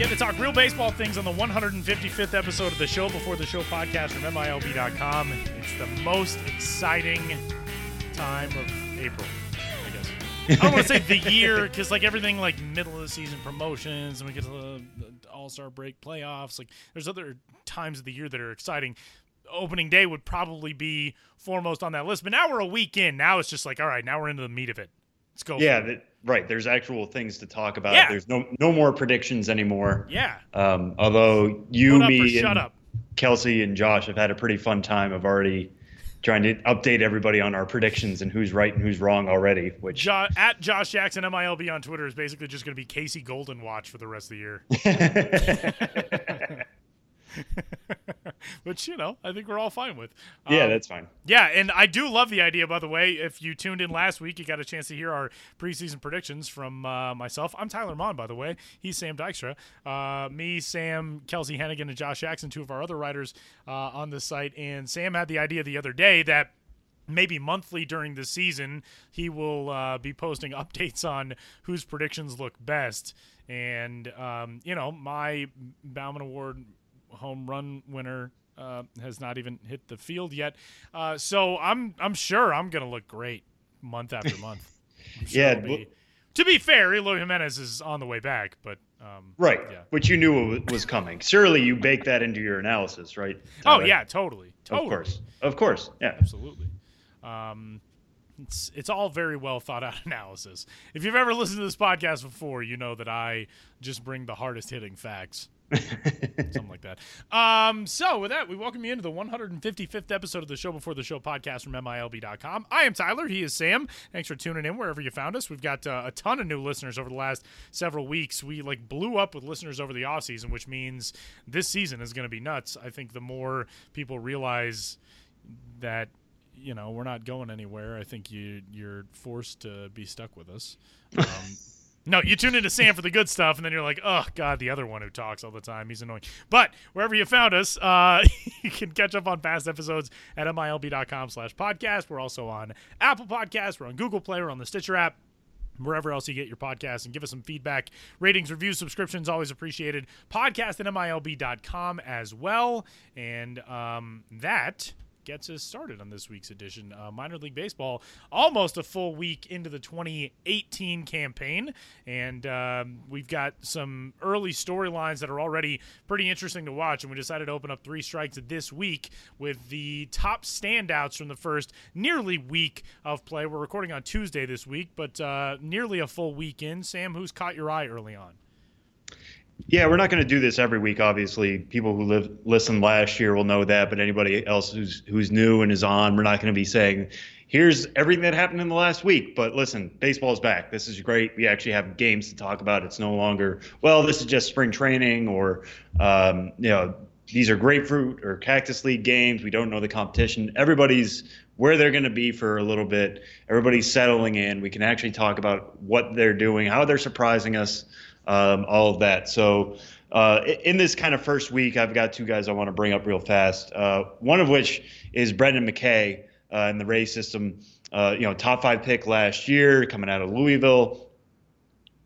Get to talk real baseball things on the 155th episode of the Show Before the Show podcast from MILB.com. It's the most exciting time of April, I guess. I don't want to say the year because like everything like middle of the season promotions and we get to the, the All Star break playoffs. Like there's other times of the year that are exciting. Opening day would probably be foremost on that list, but now we're a week in. Now it's just like all right, now we're into the meat of it. Let's go. Yeah, that, right. There's actual things to talk about. Yeah. There's no no more predictions anymore. yeah. Um, although you, me, shut and up. Kelsey and Josh have had a pretty fun time of already trying to update everybody on our predictions and who's right and who's wrong already. Which Jo- at Josh Jackson MILB on Twitter is basically just going to be Casey Golden watch for the rest of the year. Which you know, I think we're all fine with. yeah, Um, that's fine. yeah, and I do love the idea. By the way, if you tuned in last week, you got a chance to hear our preseason predictions from uh, myself. I'm Tyler Maun, by the way. He's Sam Dykstra. Uh, me, Sam, Kelsie Heneghan, and Josh Jackson, two of our other writers uh, on the site. And Sam had the idea the other day that maybe monthly during the season he will uh, be posting updates on whose predictions look best and um, you know my bauman award home run winner uh, has not even hit the field yet uh, so i'm i'm sure i'm gonna look great month after month sure Yeah, be- to be fair eloy jimenez is on the way back but um, Right. yeah Which you knew wa- was coming. Surely you baked that into your analysis, right? oh yeah totally totally Of course. Of course. Yeah. absolutely. Um, it's it's all very well thought out analysis. If you've ever listened to this podcast before, you know that I just bring the hardest hitting facts. Something like that. Um, so with that, we welcome you into the 155th episode of the Show Before the Show podcast from MILB.com. I am Tyler. He is Sam. Thanks for tuning in wherever you found us. We've got uh, a ton of new listeners over the last several weeks. We like blew up with listeners over the off season, which means this season is going to be nuts. I think the more people realize that you know we're not going anywhere. I think you you're forced to be stuck with us. Um, no, you tune into Sam for the good stuff, and then you're like, oh god, the other one who talks all the time, he's annoying. But wherever you found us, uh, you can catch up on past episodes at milb.com/slash podcast. We're also on Apple Podcasts. We're on Google Play. We're on the Stitcher app wherever else you get your podcast and give us some feedback ratings reviews subscriptions always appreciated podcast at milb.com as well and um, that gets us started on this week's edition uh, minor league baseball. Almost a full week into the 2018 campaign and um, we've got some early storylines that are already pretty interesting to watch and we decided to open up three strikes this week with the top standouts from the first nearly week of play. We're recording on tuesday this week but uh, nearly a full week in sam who's caught your eye early on Yeah, we're not going to do this every week. Obviously, people who live listened last year will know that. But anybody else who's who's new and is on, we're not going to be saying, "Here's everything that happened in the last week." But listen, baseball's back. This is great. We actually have games to talk about. It's no longer well, this is just spring training, or um, you know, these are grapefruit or cactus league games. We don't know the competition. Everybody's where they're going to be for a little bit. Everybody's settling in. We can actually talk about what they're doing, how they're surprising us um, all of that. So, uh, in this kind of first week, I've got two guys I want to bring up real fast. Uh, one of which is Brendan McKay uh, in the Ray system. Uh, you know, top five pick last year, coming out of Louisville.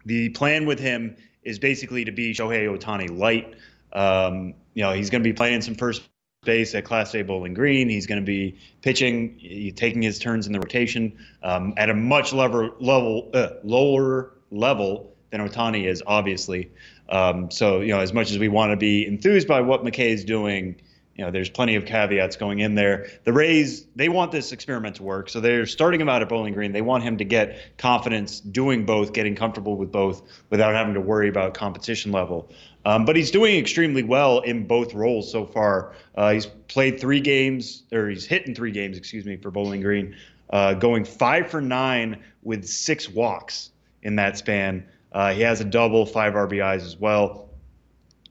The plan with him is basically to be Shohei Ohtani light. Um, you know, he's going to be playing some first base at Class A Bowling Green. He's going to be pitching, taking his turns in the rotation um, at a much level, level uh, lower level than Ohtani is, obviously. Um, so, you know, as much as we want to be enthused by what McKay is doing, you know, there's plenty of caveats going in there. The Rays, they want this experiment to work, so they're starting him out at Bowling Green. They want him to get confidence doing both, getting comfortable with both, without having to worry about competition level. Um, but he's doing extremely well in both roles so far. Uh, he's played three games, or he's hit in three games, excuse me, for Bowling Green, uh, going five for nine with six walks in that span. Uh, he has a double, five RBIs as well.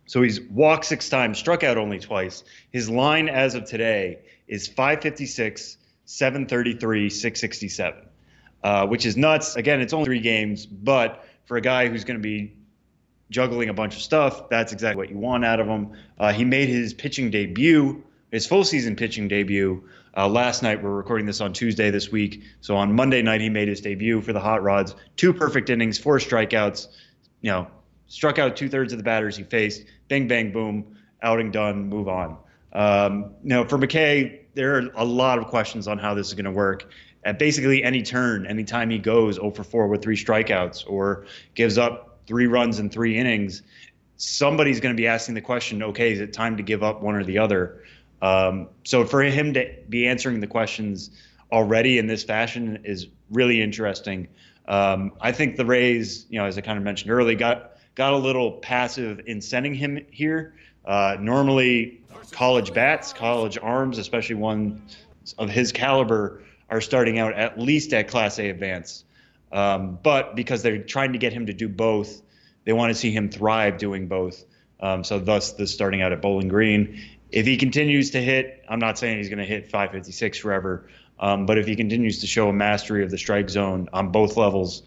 So he's walked six times, struck out only twice. His line as of today is 556, 733, 667, uh, which is nuts. Again, it's only three games, but for a guy who's going to be juggling a bunch of stuff, that's exactly what you want out of him. Uh, he made his pitching debut, his full season pitching debut uh, last night. We're recording this on Tuesday this week. So on Monday night, he made his debut for the Hot Rods. Two perfect innings, four strikeouts. You know, struck out two thirds of the batters he faced. Bang, bang, boom, outing done, move on. Um, you know, for McKay, there are a lot of questions on how this is going to work. At basically any turn, anytime he goes 0 for 4 with three strikeouts or gives up three runs in three innings, somebody's going to be asking the question, okay, is it time to give up one or the other? Um, so for him to be answering the questions already in this fashion is really interesting. Um, I think the Rays, you know, as I kind of mentioned earlier, got got a little passive in sending him here. Uh, normally, college bats, college arms, especially one of his caliber, are starting out at least at Class A advance. Um, but because they're trying to get him to do both, they want to see him thrive doing both. Um, so, thus, the starting out at Bowling Green. If he continues to hit, I'm not saying he's going to hit 556 forever, um, but if he continues to show a mastery of the strike zone on both levels,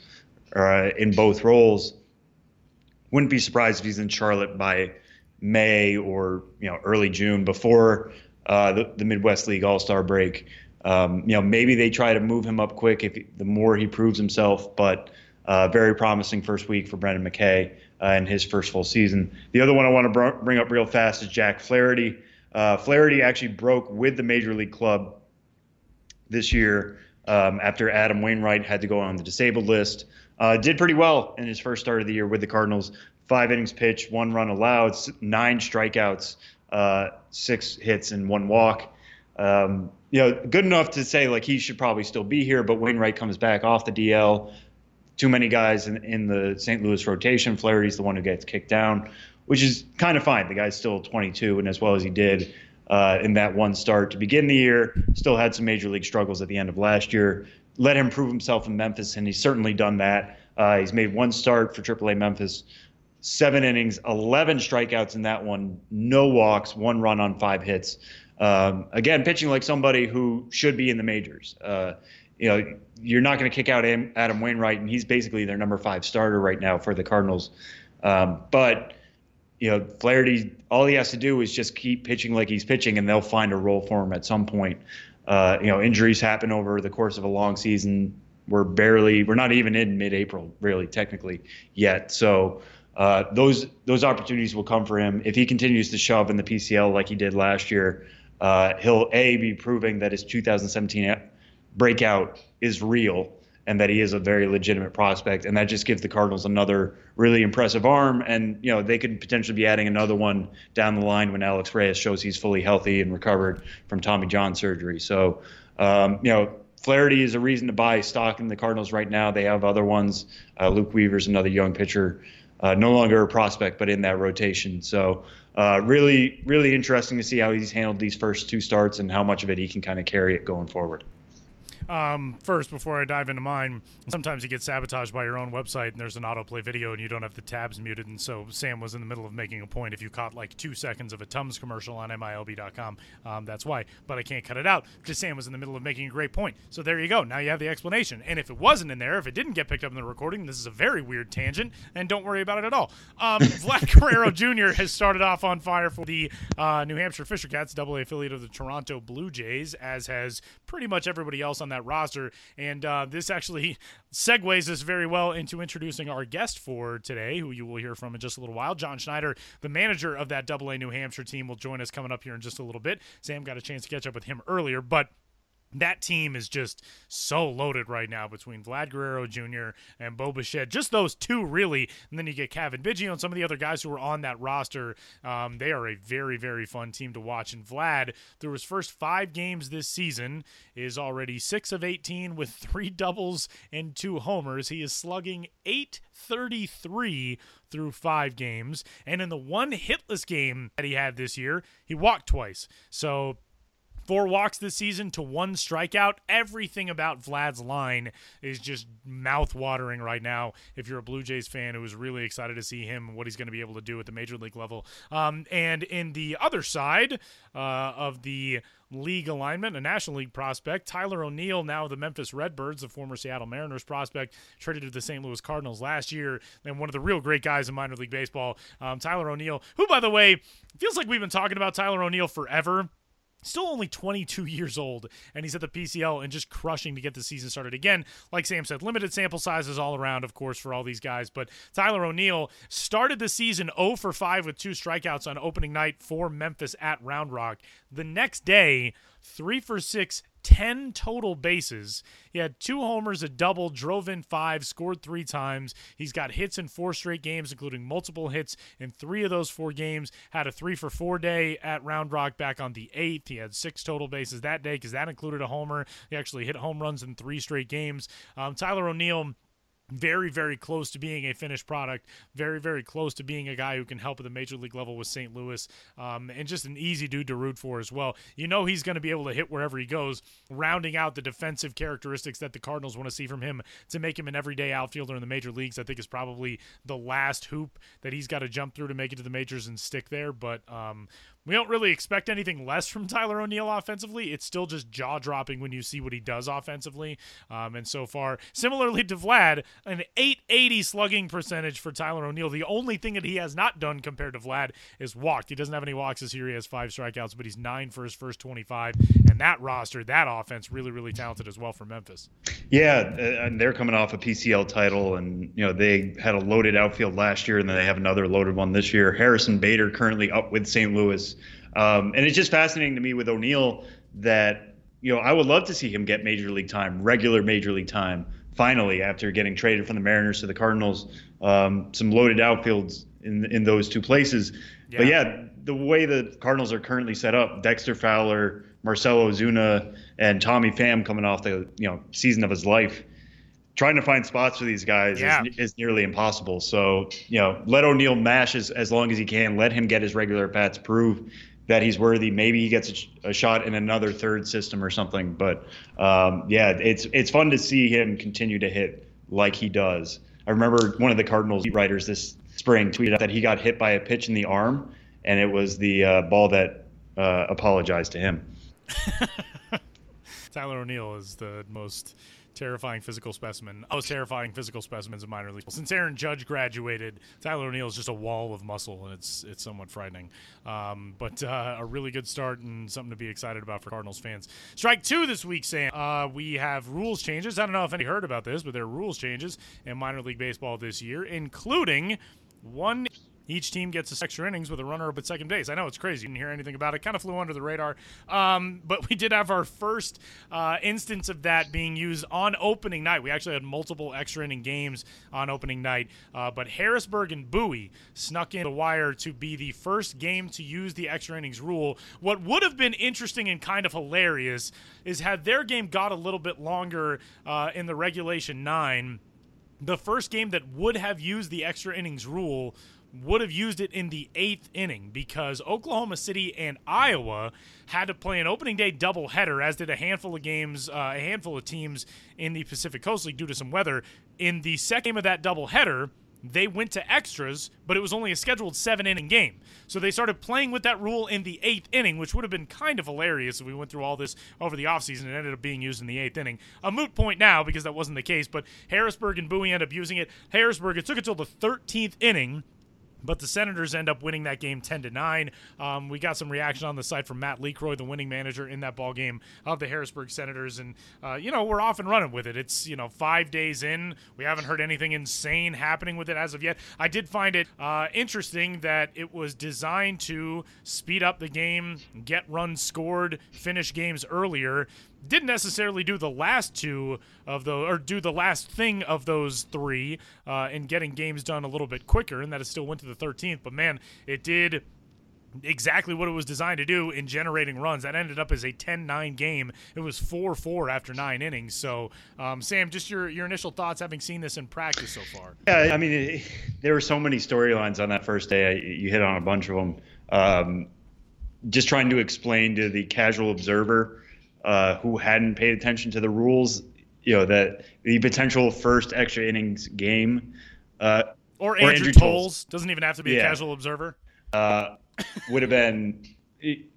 uh, in both roles, wouldn't be surprised if he's in Charlotte by May or you know early June before uh, the, the Midwest League All Star break. Um, you know maybe they try to move him up quick if the more he proves himself, but uh, very promising first week for Brendan McKay uh, in his first full season. The other one I want to br- bring up real fast is Jack Flaherty. Uh, Flaherty actually broke with the major league club this year um, after Adam Wainwright had to go on the disabled list. Uh, did pretty well in his first start of the year with the Cardinals. Five innings pitched, one run allowed, nine strikeouts, uh, six hits, and one walk. Um, you know, good enough to say like he should probably still be here, but Wainwright comes back off the DL. Too many guys in, in the St. Louis rotation. Flaherty's the one who gets kicked down, which is kind of fine. The guy's still 22, and as well as he did uh, in that one start to begin the year, still had some major league struggles at the end of last year let him prove himself in Memphis, and he's certainly done that. Uh, he's made one start for AAA Memphis, seven innings, 11 strikeouts in that one, no walks, one run on five hits. Um, again, pitching like somebody who should be in the majors. Uh, you know, you're not going to kick out Adam Wainwright, and he's basically their number five starter right now for the Cardinals. Um, but you know, Flaherty, all he has to do is just keep pitching like he's pitching, and they'll find a role for him at some point. Uh, you know, injuries happen over the course of a long season. We're barely, we're not even in mid-April, really, technically, yet. So uh, those those opportunities will come for him if he continues to shove in the PCL like he did last year. Uh, he'll a be proving that his 2017 breakout is real and that he is a very legitimate prospect. And that just gives the Cardinals another really impressive arm. And, you know, they could potentially be adding another one down the line when Alex Reyes shows he's fully healthy and recovered from Tommy John surgery. So, um, you know, Flaherty is a reason to buy stock in the Cardinals right now. They have other ones. Uh, Luke Weaver's another young pitcher, uh, no longer a prospect, but in that rotation. So, uh, really, really interesting to see how he's handled these first two starts and how much of it he can kind of carry it going forward. Um, first, before I dive into mine, sometimes you get sabotaged by your own website and there's an autoplay video and you don't have the tabs muted. And so Sam was in the middle of making a point. If you caught like two seconds of a Tums commercial on MILB.com, um, that's why. But I can't cut it out because Sam was in the middle of making a great point. So there you go. Now you have the explanation. And if it wasn't in there, if it didn't get picked up in the recording, this is a very weird tangent and don't worry about it at all. Um, Vlad Guerrero Jr. has started off on fire for the uh, New Hampshire Fisher Cats, double A affiliate of the Toronto Blue Jays, as has pretty much everybody else on that that roster. And uh, this actually segues us very well into introducing our guest for today, who you will hear from in just a little while. John Schneider, the manager of that Double A New Hampshire team, will join us coming up here in just a little bit. Sam got a chance to catch up with him earlier, but that team is just so loaded right now between Vlad Guerrero Jr. and Bo Bichette. Just those two, really. And then you get Cavan Biggio and some of the other guys who are on that roster. Um, they are a very, very fun team to watch. And Vlad, through his first five games this season, is already six of 18 with three doubles and two homers. He is slugging 833 through five games. And in the one hitless game that he had this year, he walked twice. So Four walks this season to one strikeout. Everything about Vlad's line is just mouth watering right now. If you're a Blue Jays fan who is really excited to see him, what he's going to be able to do at the major league level. Um, and in the other side uh, of the league alignment, a National League prospect, Tyler O'Neill, now the Memphis Redbirds, the former Seattle Mariners prospect, traded to the St. Louis Cardinals last year, and one of the real great guys in minor league baseball, um, Tyler O'Neill, who, by the way, feels like we've been talking about Tyler O'Neill forever still only 22 years old, and he's at the PCL and just crushing to get the season started again. Like Sam said, limited sample sizes all around, of course, for all these guys. But Tyler O'Neill started the season 0 for 5 with two strikeouts on opening night for Memphis at Round Rock. The next day, 3 for 6 10 total bases. He had two homers, a double, drove in five, scored three times. He's got hits in four straight games, including multiple hits in three of those four games. Had a three for four day at Round Rock back on the 8th. He had six total bases that day because that included a homer. He actually hit home runs in three straight games. Um, Tyler O'Neill very, very close to being a finished product. Very, very close to being a guy who can help at the major league level with St. Louis, um, and just an easy dude to root for as well. You know he's going to be able to hit wherever he goes, rounding out the defensive characteristics that the Cardinals want to see from him to make him an everyday outfielder in the major leagues. I think is probably the last hoop that he's got to jump through to make it to the majors and stick there. But um, we don't really expect anything less from Tyler O'Neill offensively. It's still just jaw dropping when you see what he does offensively. Um, and so far, similarly to Vlad, an 880 slugging percentage for Tyler O'Neill. The only thing that he has not done compared to Vlad is walked. He doesn't have any walks this year. He has five strikeouts, but he's nine for his first 25. And that roster, that offense, really, really talented as well for Memphis. Yeah, and they're coming off a PCL title, and you know they had a loaded outfield last year, and then they have another loaded one this year. Harrison Bader currently up with St. Louis. Um, and it's just fascinating to me with O'Neill that you know I would love to see him get major league time, regular major league time. Finally, after getting traded from the Mariners to the Cardinals, um, some loaded outfields in in those two places. Yeah. But yeah, the way the Cardinals are currently set up, Dexter Fowler, Marcell Ozuna, and Tommy Pham coming off the you know season of his life trying to find spots for these guys yeah. is, is, nearly impossible. So, you know, let O'Neill mash as, as long as he can. Let him get his regular bats, prove that he's worthy. Maybe he gets a, a, shot in another third system or something. But um, yeah, it's it's fun to see him continue to hit like he does. I remember one of the Cardinals writers this spring tweeted that he got hit by a pitch in the arm, and it was the uh, ball that uh, apologized to him. Tyler O'Neill is the most terrifying physical specimen. Most terrifying physical specimens in minor league. Since Aaron Judge graduated, Tyler O'Neill is just a wall of muscle, and it's it's somewhat frightening. Um, but uh, a really good start and something to be excited about for Cardinals fans. Strike two this week, Sam. Uh, we have rules changes. I don't know if any heard about this, but there are rules changes in minor league baseball this year, including one each team gets a extra innings with a runner up at second base. I know it's crazy. You didn't hear anything about it. Kind of flew under the radar. Um, but we did have our first uh, instance of that being used on opening night. We actually had multiple extra inning games on opening night. Uh, but Harrisburg and Bowie snuck in the wire to be the first game to use the extra innings rule. What would have been interesting and kind of hilarious is had their game got a little bit longer uh, in the regulation nine. The first game that would have used the extra innings rule would have used it in the eighth inning because Oklahoma City and Iowa had to play an opening day doubleheader, as did a handful of games, uh, a handful of teams in the Pacific Coast League due to some weather. In the second game of that doubleheader, they went to extras, but it was only a scheduled seven inning game. So they started playing with that rule in the eighth inning, which would have been kind of hilarious if we went through all this over the offseason and ended up being used in the eighth inning. A moot point now because that wasn't the case, but Harrisburg and Bowie ended up using it. Harrisburg, it took until the 13th inning but the Senators end up winning that game 10 to 9. Um, we got some reaction on the site from Matt LeCroy, the winning manager in that ball game of the Harrisburg Senators, and uh, you know we're off and running with it. It's you know five days in, we haven't heard anything insane happening with it as of yet. I did find it uh, interesting that it was designed to speed up the game, get runs scored, finish games earlier didn't necessarily do the last two of those, or do the last thing of those three uh, in getting games done a little bit quicker, and that it still went to the 13th. But man, it did exactly what it was designed to do in generating runs. That ended up as a 10-9 game. It was 4-4 after nine innings. So, um, Sam, just your your initial thoughts having seen this in practice so far. Yeah, I mean, it, there were so many storylines on that first day. I, you hit on a bunch of them. Um, just trying to explain to the casual observer uh, who hadn't paid attention to the rules, you know, that the potential first extra innings game. Uh, or, Andrew, or Andrew Toles. Toles. Doesn't even have to be yeah. a casual observer. Uh, would have been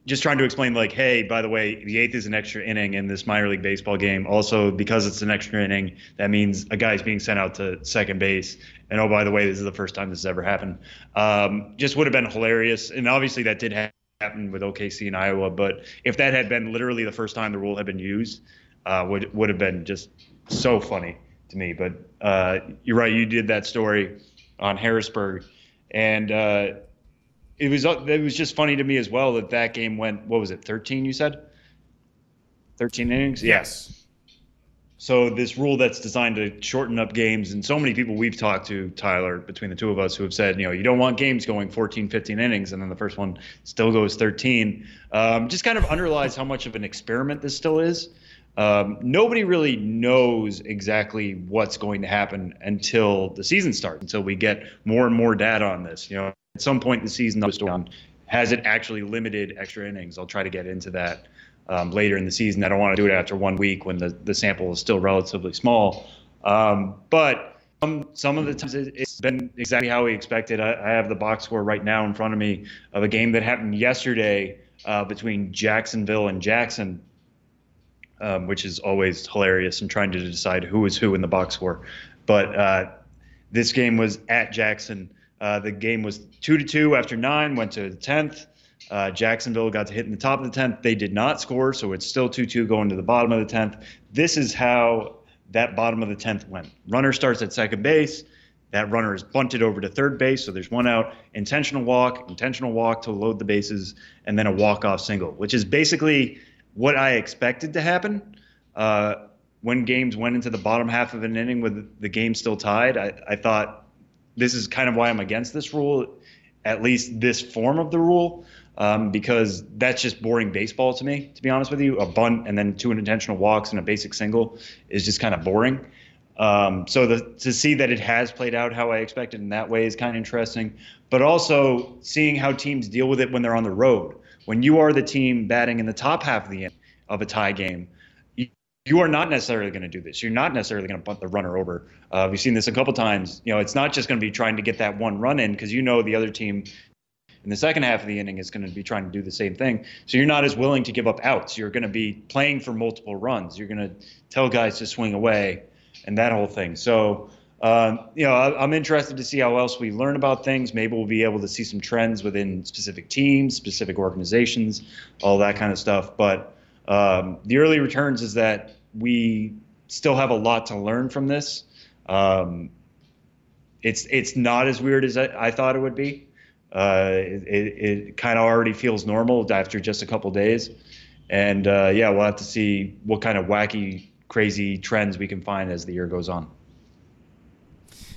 just trying to explain, like, hey, by the way, the eighth is an extra inning in this minor league baseball game. Also, because it's an extra inning, that means a guy's being sent out to second base. And oh, by the way, this is the first time this has ever happened. Um, just would have been hilarious. And obviously, that did happen happened with OKC in Iowa. But if that had been literally the first time the rule had been used, uh, would would have been just so funny to me. But uh, you're right. You did that story on Harrisburg, and uh, it was it was just funny to me as well that that game went. What was it? 13? You said. 13 innings. Yes. So this rule that's designed to shorten up games, and so many people we've talked to, Tyler, between the two of us, who have said, you know, you don't want games going 14, 15 innings, and then the first one still goes 13. Um, just kind of underlies how much of an experiment this still is. Um, nobody really knows exactly what's going to happen until the season starts, until we get more and more data on this. You know, at some point in the season, has it actually limited extra innings? I'll try to get into that um, later in the season. I don't want to do it after one week when the, the sample is still relatively small. Um, but some, some of the times it's been exactly how we expected. I, I, have the box score right now in front of me of a game that happened yesterday uh, between Jacksonville and Jackson, um, which is always hilarious and trying to decide who is who in the box score. But uh, this game was at Jackson. Uh, the game was two to two after nine, went to the tenth. Uh, Jacksonville got to hit in the top of the 10th. They did not score, so it's still 2 2 going to the bottom of the 10th. This is how that bottom of the 10th went. Runner starts at second base. That runner is bunted over to third base, so there's one out. Intentional walk, intentional walk to load the bases, and then a walk-off single, which is basically what I expected to happen. Uh, when games went into the bottom half of an inning with the game still tied, I, I thought this is kind of why I'm against this rule, at least this form of the rule um, because that's just boring baseball to me, to be honest with you. A bunt and then two intentional walks and a basic single is just kind of boring. Um, so the, to see that it has played out how I expected in that way is kind of interesting. But also seeing how teams deal with it when they're on the road. When you are the team batting in the top half of the end of a tie game, you, are not necessarily going to do this. You're not necessarily going to bunt the runner over. Uh, we've seen this a couple times. You know, it's not just going to be trying to get that one run in because you know the other team in the second half of the inning is going to be trying to do the same thing. So you're not as willing to give up outs. You're going to be playing for multiple runs. You're going to tell guys to swing away and that whole thing. So, um, you know, I, am interested to see how else we learn about things. Maybe we'll be able to see some trends within specific teams, specific organizations, all that kind of stuff. But um, the early returns is that we still have a lot to learn from this. Um, it's it's not as weird as I, I thought it would be. Uh, it, it kind of already feels normal after just a couple days. And uh, yeah, we'll have to see what kind of wacky, crazy trends we can find as the year goes on.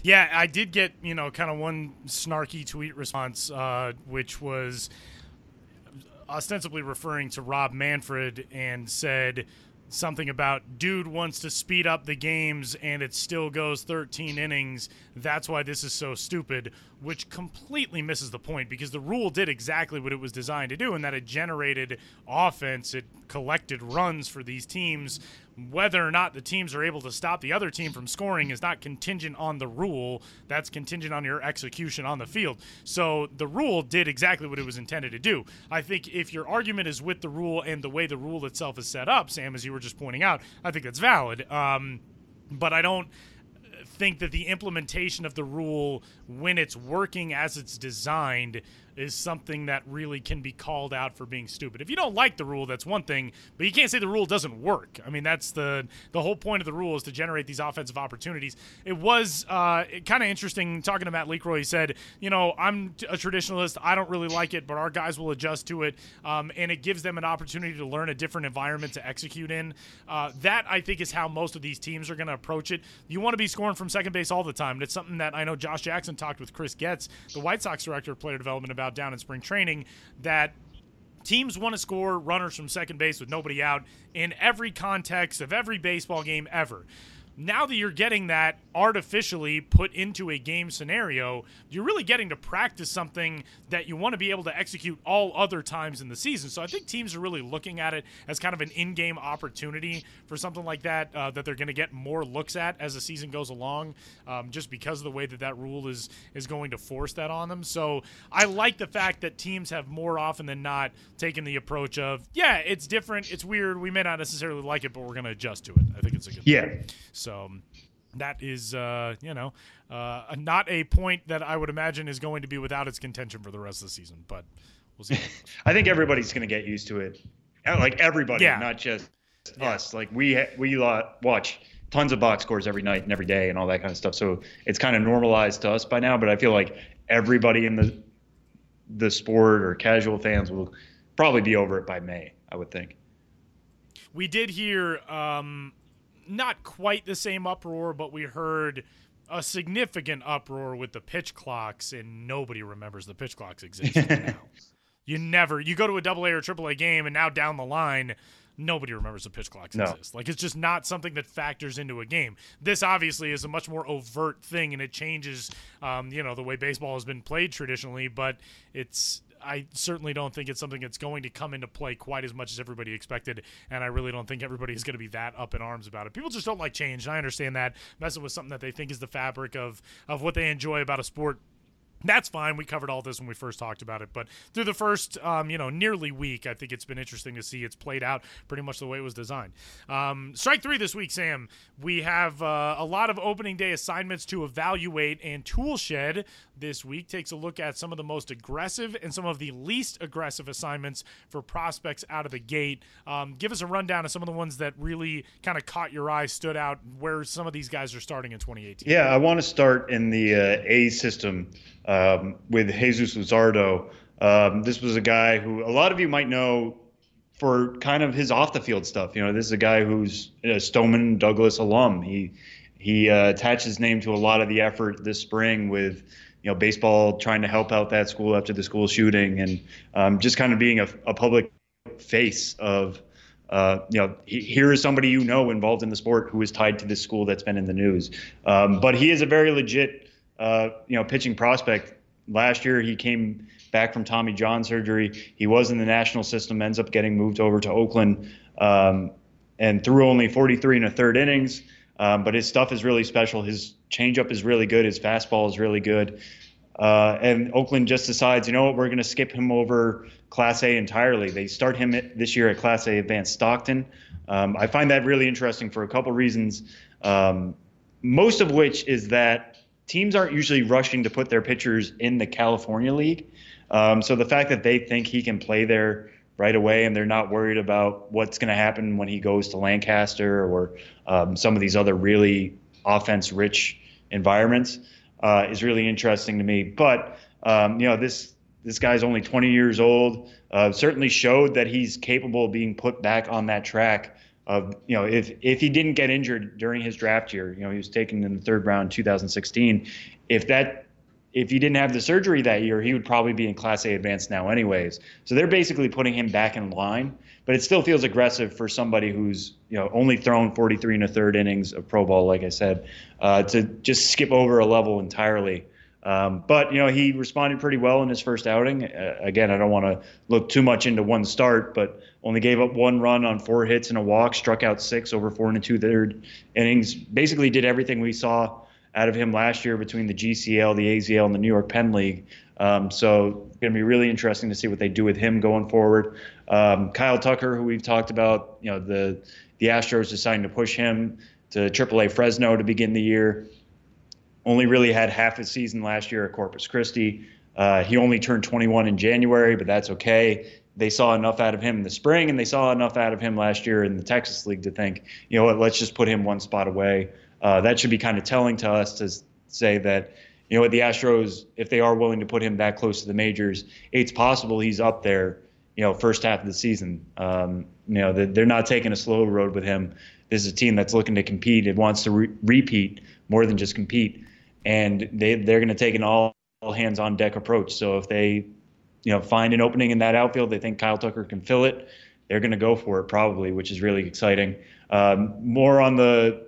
Yeah, I did get you know kind of one snarky tweet response, uh, which was ostensibly referring to Rob Manfred and said something about dude wants to speed up the games and it still goes 13 innings. That's why this is so stupid, which completely misses the point because the rule did exactly what it was designed to do, and that it generated offense, it collected runs for these teams whether or not the teams are able to stop the other team from scoring is not contingent on the rule. That's contingent on your execution on the field. So the rule did exactly what it was intended to do. I think if your argument is with the rule and the way the rule itself is set up, Sam, as you were just pointing out, I think that's valid. Um, but I don't think that the implementation of the rule, when it's working as it's designed, is something that really can be called out for being stupid. If you don't like the rule, that's one thing, but you can't say the rule doesn't work. I mean, that's the the whole point of the rule is to generate these offensive opportunities. It was uh, kind of interesting talking to Matt LeCroy. He said, you know, I'm a traditionalist. I don't really like it, but our guys will adjust to it, um, and it gives them an opportunity to learn a different environment to execute in. Uh, that I think is how most of these teams are going to approach it. You want to be scoring from second base all the time. It's something that I know Josh Jackson talked with Chris Getz, the White Sox director of player development, about about down in spring training that teams want to score runners from second base with nobody out in every context of every baseball game ever now that you're getting that artificially put into a game scenario, you're really getting to practice something that you want to be able to execute all other times in the season. So I think teams are really looking at it as kind of an in game opportunity for something like that uh, that they're going to get more looks at as the season goes along, um, just because of the way that that rule is is going to force that on them. So I like the fact that teams have more often than not taken the approach of, yeah, it's different, it's weird, we may not necessarily like it, but we're going to adjust to it. I think it's a good yeah. Thing. So that is, uh, you know, uh, not a point that I would imagine is going to be without its contention for the rest of the season. But we'll see. I think everybody's going to get used to it. Like everybody, yeah. not just yeah. us. Like we we watch tons of box scores every night and every day and all that kind of stuff. So it's kind of normalized to us by now. But I feel like everybody in the the sport or casual fans will probably be over it by May. I would think. We did hear um, not quite the same uproar, but we heard a significant uproar with the pitch clocks, and nobody remembers the pitch clocks exist now. You never you go to a double A or triple A game, and now down the line, nobody remembers the pitch clocks no. exist. Like it's just not something that factors into a game. This obviously is a much more overt thing, and it changes, um, you know, the way baseball has been played traditionally. But it's I certainly don't think it's something that's going to come into play quite as much as everybody expected, and I really don't think everybody is going to be that up in arms about it. People just don't like change, and I understand that messing with something that they think is the fabric of of what they enjoy about a sport that's fine. We covered all this when we first talked about it, but through the first, um, you know, nearly week, I think it's been interesting to see it's played out pretty much the way it was designed. Um, strike three this week, Sam. We have uh, a lot of opening day assignments to evaluate, and Toolshed this week takes a look at some of the most aggressive and some of the least aggressive assignments for prospects out of the gate. Um, give us a rundown of some of the ones that really kind of caught your eye, stood out, where some of these guys are starting in 2018. Yeah, I want to start in the uh, A system um, with Jesus Luzardo. Um, this was a guy who a lot of you might know for kind of his off the field stuff. You know, this is a guy who's a Stoneman Douglas alum. He he uh, attached his name to a lot of the effort this spring with you know baseball trying to help out that school after the school shooting and um, just kind of being a, a public face of uh, you know, he, here is somebody you know involved in the sport who is tied to this school that's been in the news. Um, but he is a very legit uh, you know, pitching prospect. Last year, he came back from Tommy John surgery. He was in the national system, ends up getting moved over to Oakland, um, and threw only 43 and a third innings. Um, but his stuff is really special. His changeup is really good. His fastball is really good. Uh, and Oakland just decides, you know what, we're going to skip him over Class A entirely. They start him this year at Class A Advanced Stockton. Um, I find that really interesting for a couple reasons. Um, most of which is that teams aren't usually rushing to put their pitchers in the California League. Um, so the fact that they think he can play there right away and they're not worried about what's going to happen when he goes to Lancaster or um, some of these other really offense rich environments uh, is really interesting to me. But um, you know this this guy's only 20 years old. Uh, certainly showed that he's capable of being put back on that track of you know if if he didn't get injured during his draft year, you know he was taken in the third round 2016. If that if he didn't have the surgery that year, he would probably be in Class A advanced now, anyways. So they're basically putting him back in line, but it still feels aggressive for somebody who's you know only thrown 43 and a third innings of pro ball, like I said, uh, to just skip over a level entirely. Um, but you know he responded pretty well in his first outing. Uh, again, I don't want to look too much into one start, but only gave up one run on four hits and a walk, struck out six over four and a two third innings. Basically, did everything we saw out of him last year between the GCL, the AZL, and the New York Penn League. Um, so it's going to be really interesting to see what they do with him going forward. Um, Kyle Tucker, who we've talked about, you know the the Astros deciding to push him to AAA Fresno to begin the year. only really had half a season last year at Corpus Christi. Uh, he only turned 21 in January, but that's okay. They saw enough out of him in the spring, and they saw enough out of him last year in the Texas League to think, you know what, let's just put him one spot away. Uh, that should be kind of telling to us to say that, you know what, the Astros, if they are willing to put him that close to the majors, it's possible he's up there, you know, first half of the season. Um, you know, they're not taking a slow road with him. This is a team that's looking to compete. It wants to re- repeat more than just compete, and they they're going to take an all hands on deck approach. So if they, you know, find an opening in that outfield, they think Kyle Tucker can fill it. They're going to go for it probably, which is really exciting. Um, more on the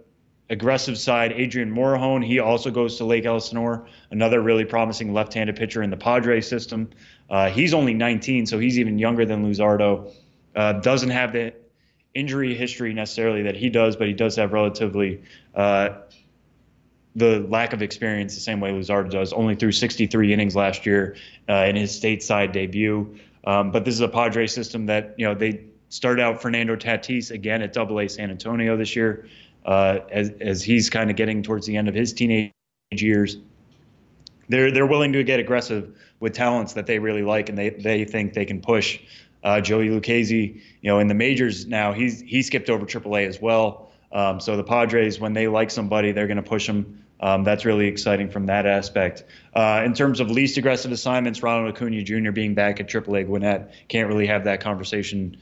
aggressive side, Adrian Morejon, he also goes to Lake Elsinore, another really promising left-handed pitcher in the Padres system. Uh, he's only 19, so he's even younger than Luzardo. Uh, doesn't have the injury history necessarily that he does, but he does have relatively uh, the lack of experience the same way Luzardo does. Only threw 63 innings last year uh, in his stateside debut. Um, but this is a Padre system that you know they start out Fernando Tatis again at Double A San Antonio this year, uh, as as he's kind of getting towards the end of his teenage years. They're they're willing to get aggressive with talents that they really like and they they think they can push. Uh, Joey Lucchesi, you know, in the majors now, he's he skipped over AAA as well. Um, so the Padres, when they like somebody, they're going to push them. Um, that's really exciting from that aspect. Uh, in terms of least aggressive assignments, Ronald Acuna Jr. being back at AAA Gwinnett can't really have that conversation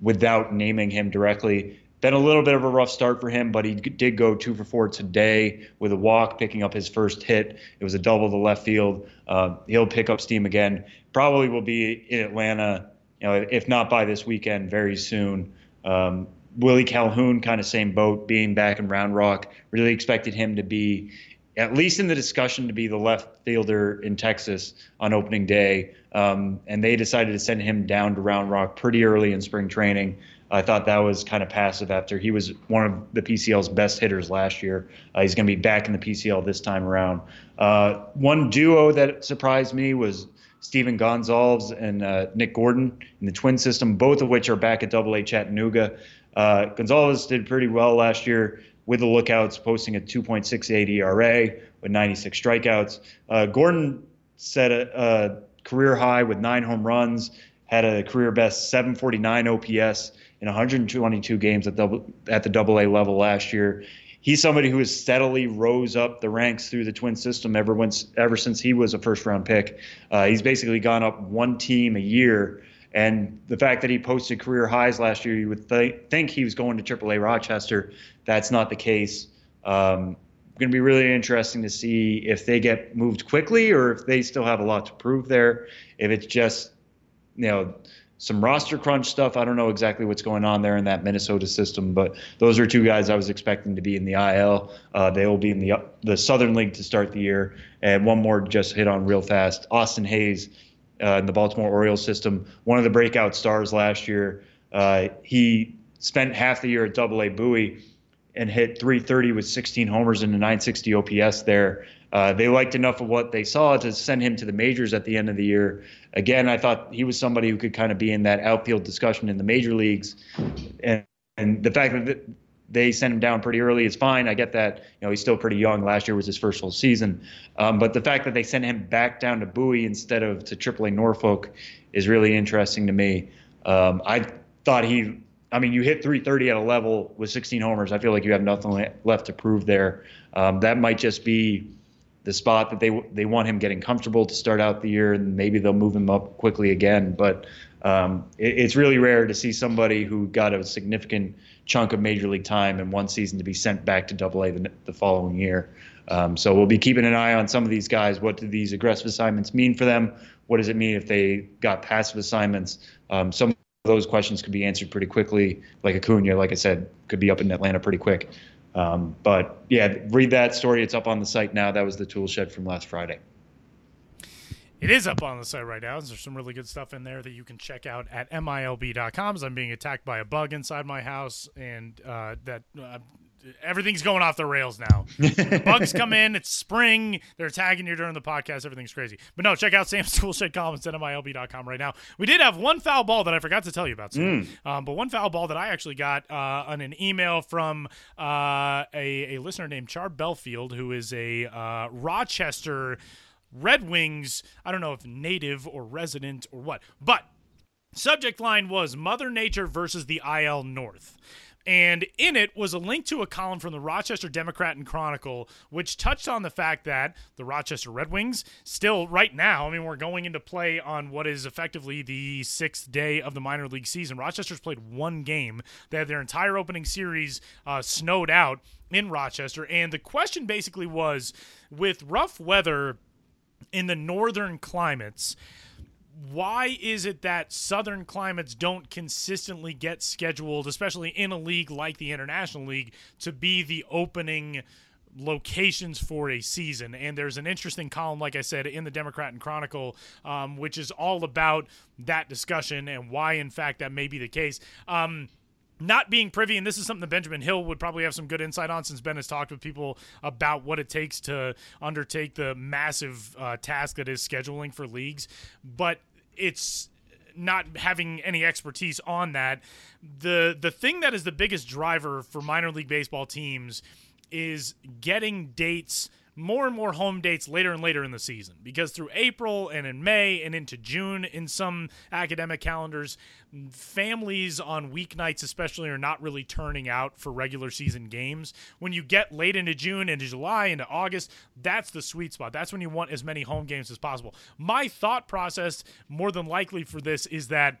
without naming him directly. Been a little bit of a rough start for him, but he did go two for four today with a walk, picking up his first hit. It was a double to left field. Uh, he'll pick up steam again. Probably will be in Atlanta, you know, if not by this weekend, very soon. Um, Willie Calhoun, kind of same boat, being back in Round Rock. Really expected him to be, at least in the discussion, to be the left fielder in Texas on opening day. Um, and they decided to send him down to Round Rock pretty early in spring training. I thought that was kind of passive after he was one of the PCL's best hitters last year. Uh, he's going to be back in the PCL this time around. Uh, one duo that surprised me was Stephen Gonsalves and uh, Nick Gordon in the twin system, both of which are back at Double A Chattanooga. Uh, Gonsalves did pretty well last year with the lookouts, posting a 2.68 ERA with 96 strikeouts. Uh, Gordon set a, a, career high with nine home runs, had a career best 749 OPS in 122 games at, double, at the Double A level last year. He's somebody who has steadily rose up the ranks through the Twin system ever once, ever since he was a first round pick. Uh, he's basically gone up one team a year and the fact that he posted career highs last year, you would th- think he was going to AAA Rochester. That's not the case. Um, going to be really interesting to see if they get moved quickly or if they still have a lot to prove there. If it's just, you know, some roster crunch stuff. I don't know exactly what's going on there in that Minnesota system, but those are two guys I was expecting to be in the IL. Uh, they will be in the the Southern League to start the year. And one more just hit on real fast. Austin Hays uh, in the Baltimore Orioles system, one of the breakout stars last year. Uh, he spent half the year at Double A Bowie and hit 330 with 16 homers and a 960 OPS there. Uh, they liked enough of what they saw to send him to the majors at the end of the year. Again, I thought he was somebody who could kind of be in that outfield discussion in the major leagues, and, and the fact that they sent him down pretty early is fine. I get that. You know, he's still pretty young. Last year was his first full season. Um, but the fact that they sent him back down to Bowie instead of to AAA Norfolk is really interesting to me. Um, I thought he, I mean, you hit 330 at a level with 16 homers. I feel like you have nothing left to prove there. Um, that might just be the spot that they they want him getting comfortable to start out the year, and maybe they'll move him up quickly again. But um, it, it's really rare to see somebody who got a significant chunk of major league time in one season to be sent back to Double A the, the following year. Um, so we'll be keeping an eye on some of these guys. What do these aggressive assignments mean for them? What does it mean if they got passive assignments? Um, some of those questions could be answered pretty quickly. Like Acuna, like I said, could be up in Atlanta pretty quick. Um, but yeah, read that story. It's up on the site now. That was the tool shed from last Friday. It is up on the site right now. There's some really good stuff in there that you can check out at milb.com. As I'm being attacked by a bug inside my house, and uh, that uh, everything's going off the rails now. the bugs come in, it's spring, they're attacking you during the podcast, everything's crazy. But no, check out Sam's Toolshed columns at MILB.com right now. We did have one foul ball that I forgot to tell you about, Sam. Mm. Um, but one foul ball that I actually got uh, on an email from uh, a, a listener named Char Belfield, who is a uh, Rochester Red Wings, I don't know if native or resident or what, but subject line was Mother Nature versus the IL North. And in it was a link to a column from the Rochester Democrat and Chronicle, which touched on the fact that the Rochester Red Wings, still right now, I mean, we're going into play on what is effectively the sixth day of the minor league season. Rochester's played one game. They had their entire opening series uh, snowed out in Rochester. And the question basically was with rough weather in the northern climates, why is it that southern climates don't consistently get scheduled, especially in a league like the International League, to be the opening locations for a season? And there's an interesting column, like I said, in the Democrat and Chronicle, um, which is all about that discussion and why, in fact, that may be the case. Um, not being privy, and this is something that Benjamin Hill would probably have some good insight on since Ben has talked with people about what it takes to undertake the massive uh, task that is scheduling for leagues. But it's not having any expertise on that. The the thing that is the biggest driver for minor league baseball teams is getting dates more and more home dates later and later in the season because through April and in May and into June in some academic calendars, families on weeknights especially are not really turning out for regular season games. When you get late into June, into July, into August, that's the sweet spot. That's when you want as many home games as possible. My thought process more than likely for this is that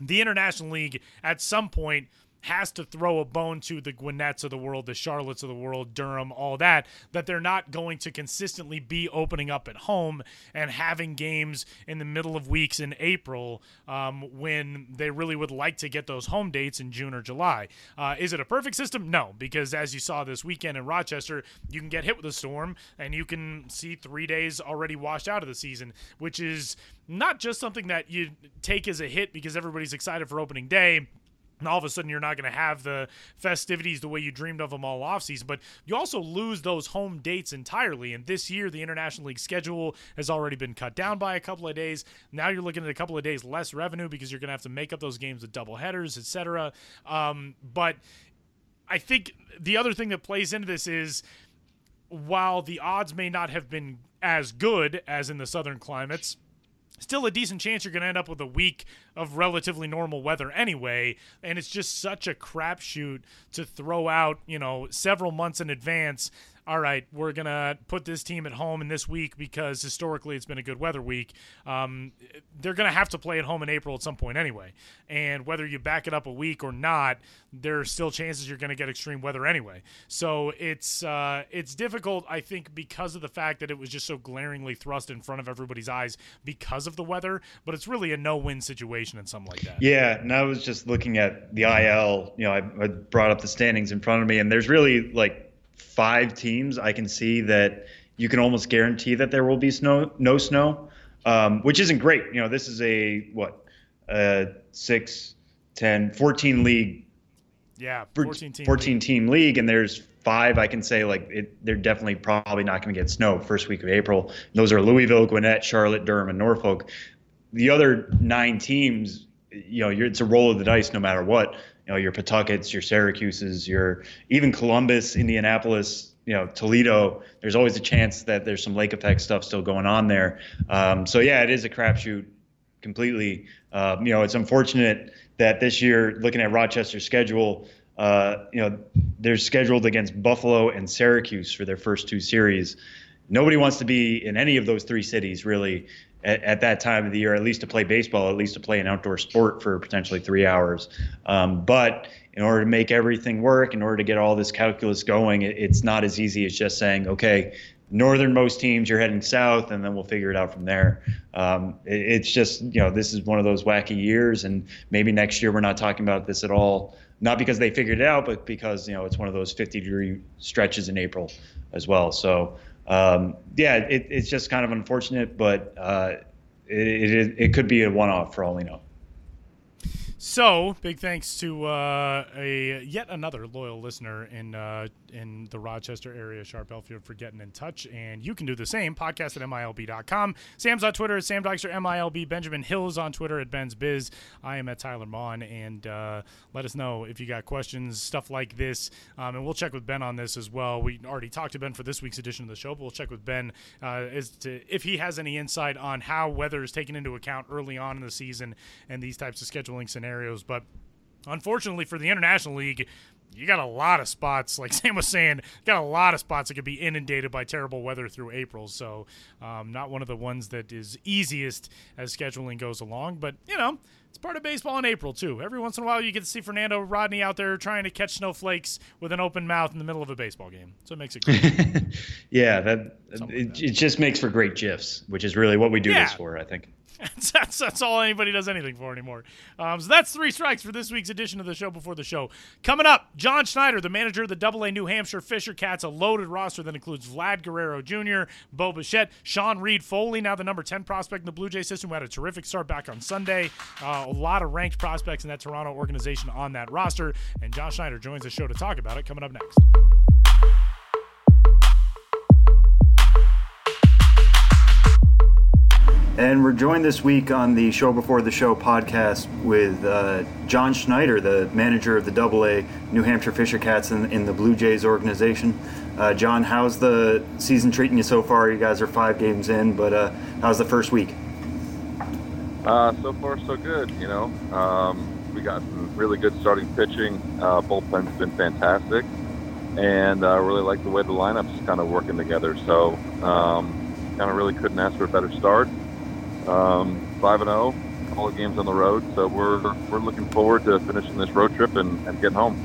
the International League at some point – has to throw a bone to the Gwinnett's of the world, the Charlottes of the world, Durham, all that, that they're not going to consistently be opening up at home and having games in the middle of weeks in April um, when they really would like to get those home dates in June or July. Uh, is it a perfect system? No, because as you saw this weekend in Rochester, you can get hit with a storm and you can see three days already washed out of the season, which is not just something that you take as a hit because everybody's excited for opening day and all of a sudden you're not going to have the festivities the way you dreamed of them all offseason but you also lose those home dates entirely and this year the international league schedule has already been cut down by a couple of days. Now you're looking at a couple of days less revenue because you're going to have to make up those games with double headers etc um, but i think the other thing that plays into this is while the odds may not have been as good as in the southern climates still a decent chance you're going to end up with a week of relatively normal weather anyway. And it's just such a crapshoot to throw out, you know, several months in advance all right, we're going to put this team at home in this week because historically it's been a good weather week. Um, they're going to have to play at home in April at some point anyway. And whether you back it up a week or not, there are still chances you're going to get extreme weather anyway. So it's uh, it's difficult, I think, because of the fact that it was just so glaringly thrust in front of everybody's eyes because of the weather. But it's really a no-win situation and something like that. Yeah, and I was just looking at the IL. You know, I, I brought up the standings in front of me, and there's really like five teams, I can see that you can almost guarantee that there will be snow, no snow, um, which isn't great. You know, this is a what, a six, 10, 14 league. Yeah, 14 team, 14 league. team league, and there's five. I can say like it, they're definitely probably not going to get snow first week of April. And those are Louisville, Gwinnett, Charlotte, Durham, and Norfolk. The other nine teams, you know, it's a roll of the dice no matter what you know your Pawtuckets, your Syracuse's, your even Columbus, Indianapolis, you know Toledo. There's always a chance that there's some lake effect stuff still going on there. Um, so yeah, it is a crapshoot completely. Uh, you know, it's unfortunate that this year, looking at Rochester's schedule, uh, you know, they're scheduled against Buffalo and Syracuse for their first two series. Nobody wants to be in any of those three cities really at, at, that time of the year, at least to play baseball, at least to play an outdoor sport for potentially three hours. Um, but in order to make everything work, in order to get all this calculus going, it, it's not as easy as just saying, okay, northernmost teams, you're heading south, and then we'll figure it out from there. Um, it, it's just, you know, this is one of those wacky years, and maybe next year we're not talking about this at all. Not because they figured it out, but because you know it's one of those 50 degree stretches in April as well. So um, yeah, it, it's just kind of unfortunate, but uh, it, it, it could be a one off for all we know. So, big thanks to uh, a yet another loyal listener in uh, in the Rochester area, Sharp Elfield, for getting in touch. And you can do the same. Podcast at MILB.com. Sam's on Twitter at Sam Dykstra, MILB. Benjamin Hill is on Twitter at Ben's Biz. I am at Tyler Maun. And uh, let us know if you got questions, stuff like this. Um, and we'll check with Ben on this as well. We already talked to Ben for this week's edition of the show, but we'll check with Ben uh, as to if he has any insight on how weather is taken into account early on in the season and these types of scheduling scenarios. But unfortunately for the International League, you got a lot of spots, like Sam was saying, got a lot of spots that could be inundated by terrible weather through April. So, um, not one of the ones that is easiest as scheduling goes along. But, you know, it's part of baseball in April, too. Every once in a while, you get to see Fernando Rodney out there trying to catch snowflakes with an open mouth in the middle of a baseball game. So, it makes it great. yeah, that it, it, just makes for great GIFs, which is really what we do Yeah. this for, I think. that's, that's all anybody does anything for anymore. Um, so that's three strikes for this week's edition of the show before the show. Coming up, John Schneider, the manager of the Double A New Hampshire Fisher Cats, a loaded roster that includes Vlad Guerrero Jr., Bo Bichette, Sean Reid-Foley, now the number 10 prospect in the Blue Jay system, who had a terrific start back on Sunday. Uh, a lot of ranked prospects in that Toronto organization on that roster. And John Schneider joins the show to talk about it coming up next. And we're joined this week on the Show Before the Show podcast with uh, John Schneider, the manager of the Double A New Hampshire Fisher Cats in, in the Blue Jays organization. Uh, John, how's the season treating you so far? You guys are five games in, but uh, how's the first week? Uh, so far, so good. You know, um, we got some really good starting pitching. Uh, bullpen's been fantastic, and I uh, really like the way the lineup's kind of working together. So, um, kind of really couldn't ask for a better start. Um, Five and zero, all the games on the road. So we're we're looking forward to finishing this road trip and, and getting home.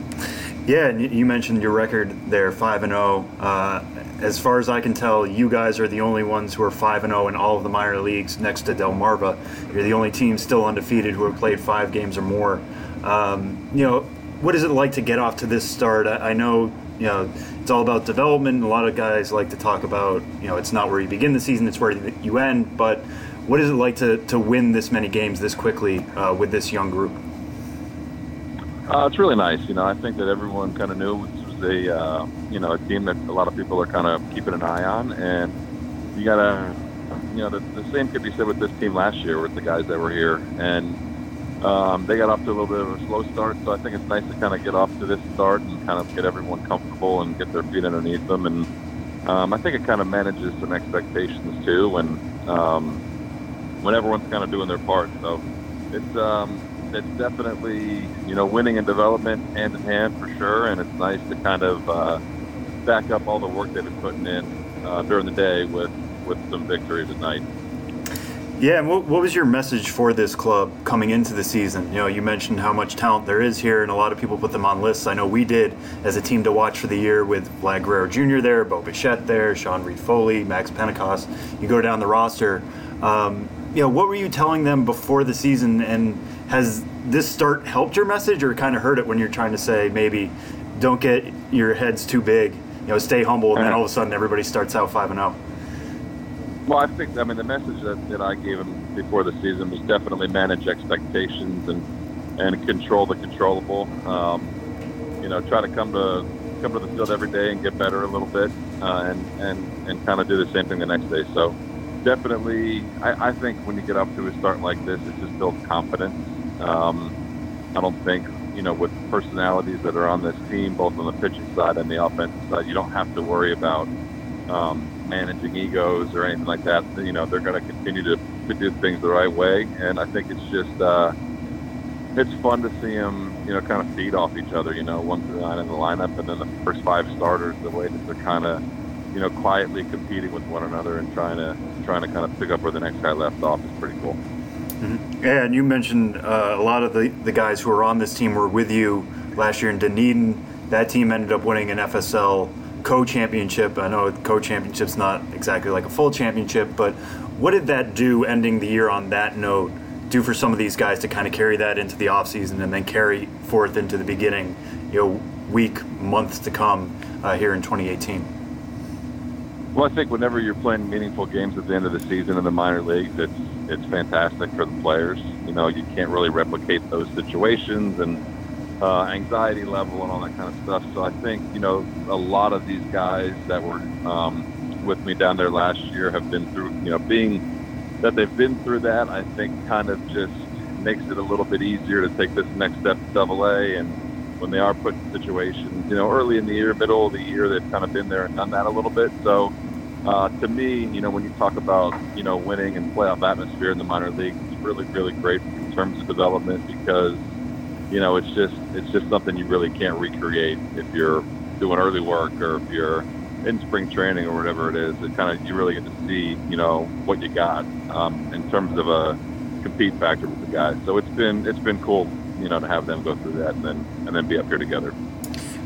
Yeah, and you- mentioned your record there, five and zero. Uh, As far as I can tell, you guys are the only ones who are five and zero in all of the minor leagues, next to Delmarva. You're the only team still undefeated who have played five games or more. Um, you know, what is it like to get off to this start? I, I know, you know, it's all about development. A lot of guys like to talk about, you know, it's not where you begin the season, it's where you end. But what is it like to, to win this many games this quickly uh, with this young group? Uh, it's really nice. You know, I think that everyone kind of knew this was a uh, you know a team that a lot of people are kind of keeping an eye on, and you gotta you know the, the same could be said with this team last year with the guys that were here, and um, they got off to a little bit of a slow start. So I think it's nice to kind of get off to this start and kind of get everyone comfortable and get their feet underneath them, and um, I think it kind of manages some expectations too when um, when everyone's kind of doing their part. So it's um, it's definitely you know winning and development hand in hand for sure, and it's nice to kind of uh, back up all the work they've been putting in uh, during the day with with some victories at night. Yeah, and what, what was your message for this club coming into the season? You know, you mentioned how much talent there is here, and a lot of people put them on lists. I know we did as a team to watch for the year with Vlad Guerrero Jr. there, Bo Bichette there, Sean Reid-Foley, Max Pentecost. You go down the roster. Um, you know, what were you telling them before the season, and has this start helped your message, or kind of hurt it when you're trying to say maybe don't get your heads too big, you know, stay humble, and then all of a sudden everybody starts out five and oh? zero. Well, I think I mean the message that, that I gave him before the season was definitely manage expectations and and control the controllable. Um, you know, try to come to come to the field every day and get better a little bit, uh, and and and kind of do the same thing the next day. So definitely, I, I think when you get up to a start like this, it just builds confidence. Um, I don't think you know with personalities that are on this team, both on the pitching side and the offensive side, you don't have to worry about um, managing egos or anything like that. You know, they're going to continue to, to do things the right way, and I think it's just uh, it's fun to see them, you know, kind of feed off each other. You know, one through nine in the lineup, and then the first five starters, the way that they're kind of, you know, quietly competing with one another and trying to trying to kind of pick up where the next guy left off is pretty cool. Yeah, and you mentioned uh, a lot of the, the guys who were on this team were with you last year in Dunedin. That team ended up winning an FSL co-championship. I know co-championship's not exactly like a full championship, but what did that do, ending the year on that note, do for some of these guys to kind of carry that into the offseason and then carry forth into the beginning, you know, week, months to come uh, here in 2018? Well, I think whenever you're playing meaningful games at the end of the season in the minor leagues, it's it's fantastic for the players. You know, you can't really replicate those situations and uh, anxiety level and all that kind of stuff. So I think you know a lot of these guys that were um, with me down there last year have been through. You know, being that they've been through that, I think kind of just makes it a little bit easier to take this next step to Double A. And when they are put in situations, you know, early in the year, middle of the year, they've kind of been there and done that a little bit. So. Uh, to me, you know, when you talk about you know winning and playoff atmosphere in the minor leagues, it's really, really great in terms of development because you know, it's just it's just something you really can't recreate if you're doing early work or if you're in spring training or whatever it is. It kind of you really get to see, you know, what you got um, in terms of a compete factor with the guys. So it's been it's been cool, you know, to have them go through that and then and then be up here together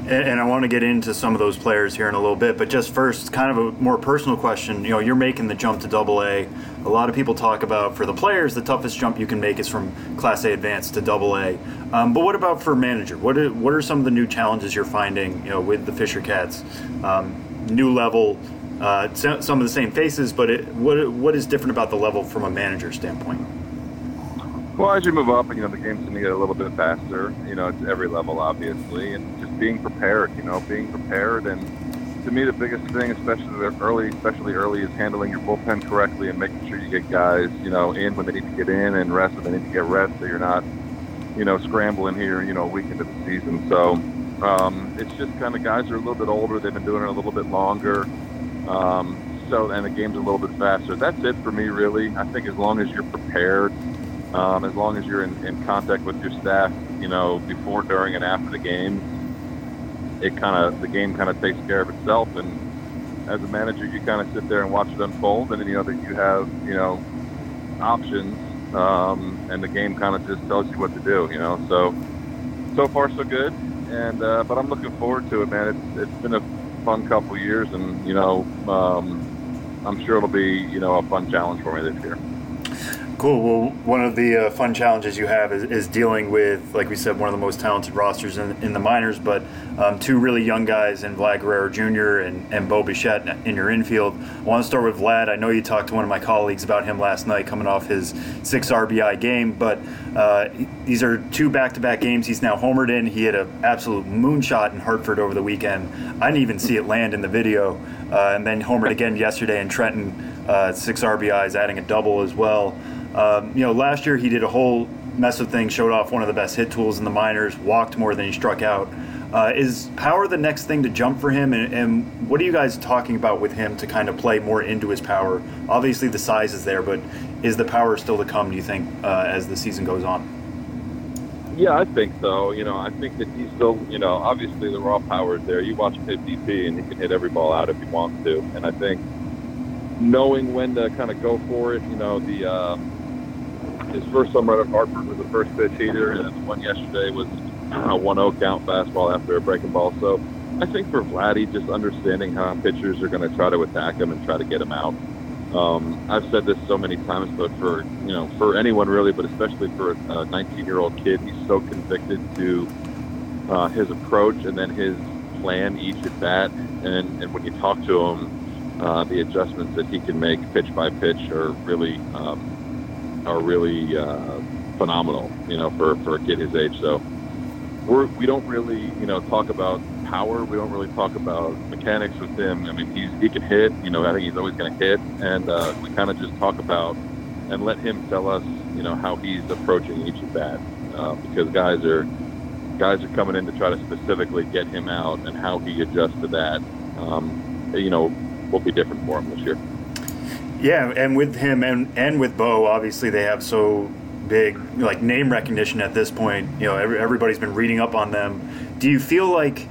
and, and I want to get into some of those players here in a little bit, but just first, kind of a more personal question. You know, you're making the jump to Double A. A lot of people talk about for the players, the toughest jump you can make is from Class A Advanced to Double A. Um, but what about for manager? What are, what are some of the new challenges you're finding? You know, with the Fisher Cats, um, new level. Uh, some of the same faces, but it, what what is different about the level from a manager standpoint? Well, as you move up, you know the game's going to get a little bit faster. You know, it's every level, obviously, and just being prepared. You know, being prepared, and to me, the biggest thing, especially early, especially early, is handling your bullpen correctly and making sure you get guys, you know, in when they need to get in and rest when they need to get rest, so you're not, you know, scrambling here, you know, a week into the season. So um, it's just kind of guys are a little bit older. They've been doing it a little bit longer. Um, so and the game's a little bit faster. That's it for me, really. I think as long as you're prepared um, as long as you're in, in contact with your staff, you know, before, during, and after the game, it kind of the game kind of takes care of itself. And as a manager, you kind of sit there and watch it unfold, and then you know that you have you know options, um, and the game kind of just tells you what to do. You know, so so far so good, and uh, but I'm looking forward to it, man. It's it's been a fun couple years, and you know, um, I'm sure it'll be you know a fun challenge for me this year. Cool. Well, one of the uh, fun challenges you have is, is, dealing with, like we said, one of the most talented rosters in, in the minors, but um, two really young guys in Vlad Guerrero Jr. and, and Bo Bichette in your infield. I want to start with Vlad. I know you talked to one of my colleagues about him last night coming off his six RBI game, but uh, these are two back to back games he's now homered in. He had an absolute moonshot in Hartford over the weekend. I didn't even see it land in the video, uh, and then homered again yesterday in Trenton, uh, six RBIs, adding a double as well. Um, you know, last year he did a whole mess of things, showed off one of the best hit tools in the minors, walked more than he struck out. Uh, is power the next thing to jump for him? And, and, what are you guys talking about with him to kind of play more into his power? Obviously, the size is there, but is the power still to come, do you think, uh, as the season goes on? Yeah, I think so. You know, I think that he's still, you know, obviously the raw power is there. You watch him hit BP and he can hit every ball out if he wants to. And I think knowing when to kind of go for it, you know, the. Uh, his first home run at Hartford was the first pitch heater, and the one yesterday was a 1-0 count fastball after a breaking ball. So I think for Vladdy, just understanding how pitchers are going to try to attack him and try to get him out. Um, I've said this so many times, but for you know, for anyone really, but especially for a 19-year-old kid, he's so convicted to uh, his approach and then his plan each at bat. And, and when you talk to him, uh, the adjustments that he can make pitch by pitch are really um, are really uh, phenomenal, you know, for, for a kid his age. So we're, we don't really, you know, talk about power. We don't really talk about mechanics with him. I mean, he's, he can hit, you know, I think he's always going to hit. And uh, we kind of just talk about and let him tell us, you know, how he's approaching each at bat. Uh, because guys are guys are coming in to try to specifically get him out and how he adjusts to that, um, you know, will be different for him this year. Yeah, and with him and and with Bo, obviously they have so big like name recognition at this point. You know, every, everybody's been reading up on them. Do you feel like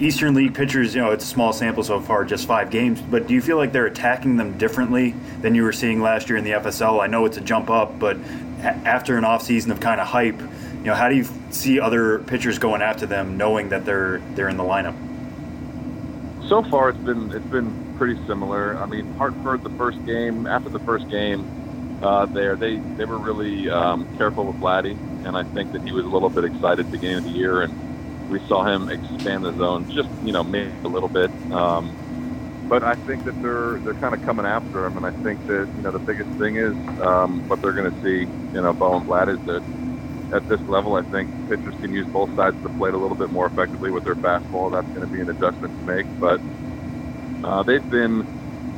Eastern League pitchers? You know, it's a small sample so far, just five games, but do you feel like they're attacking them differently than you were seeing last year in the FSL? I know it's a jump up, but after an off season of kind of hype, you know, how do you see other pitchers going after them, knowing that they're they're in the lineup? So far, it's been it's been pretty similar. I mean, Hartford, the first game, after the first game uh, there, they, they were really um, careful with Vladdy, and I think that he was a little bit excited beginning of the year, and we saw him expand the zone just, you know, maybe a little bit. Um, but I think that they're they're kind of coming after him, and I think that you know the biggest thing is um, what they're going to see. You know, Bo and Vlad is that at this level, I think pitchers can use both sides of the plate a little bit more effectively with their fastball. That's going to be an adjustment to make, but uh, they've been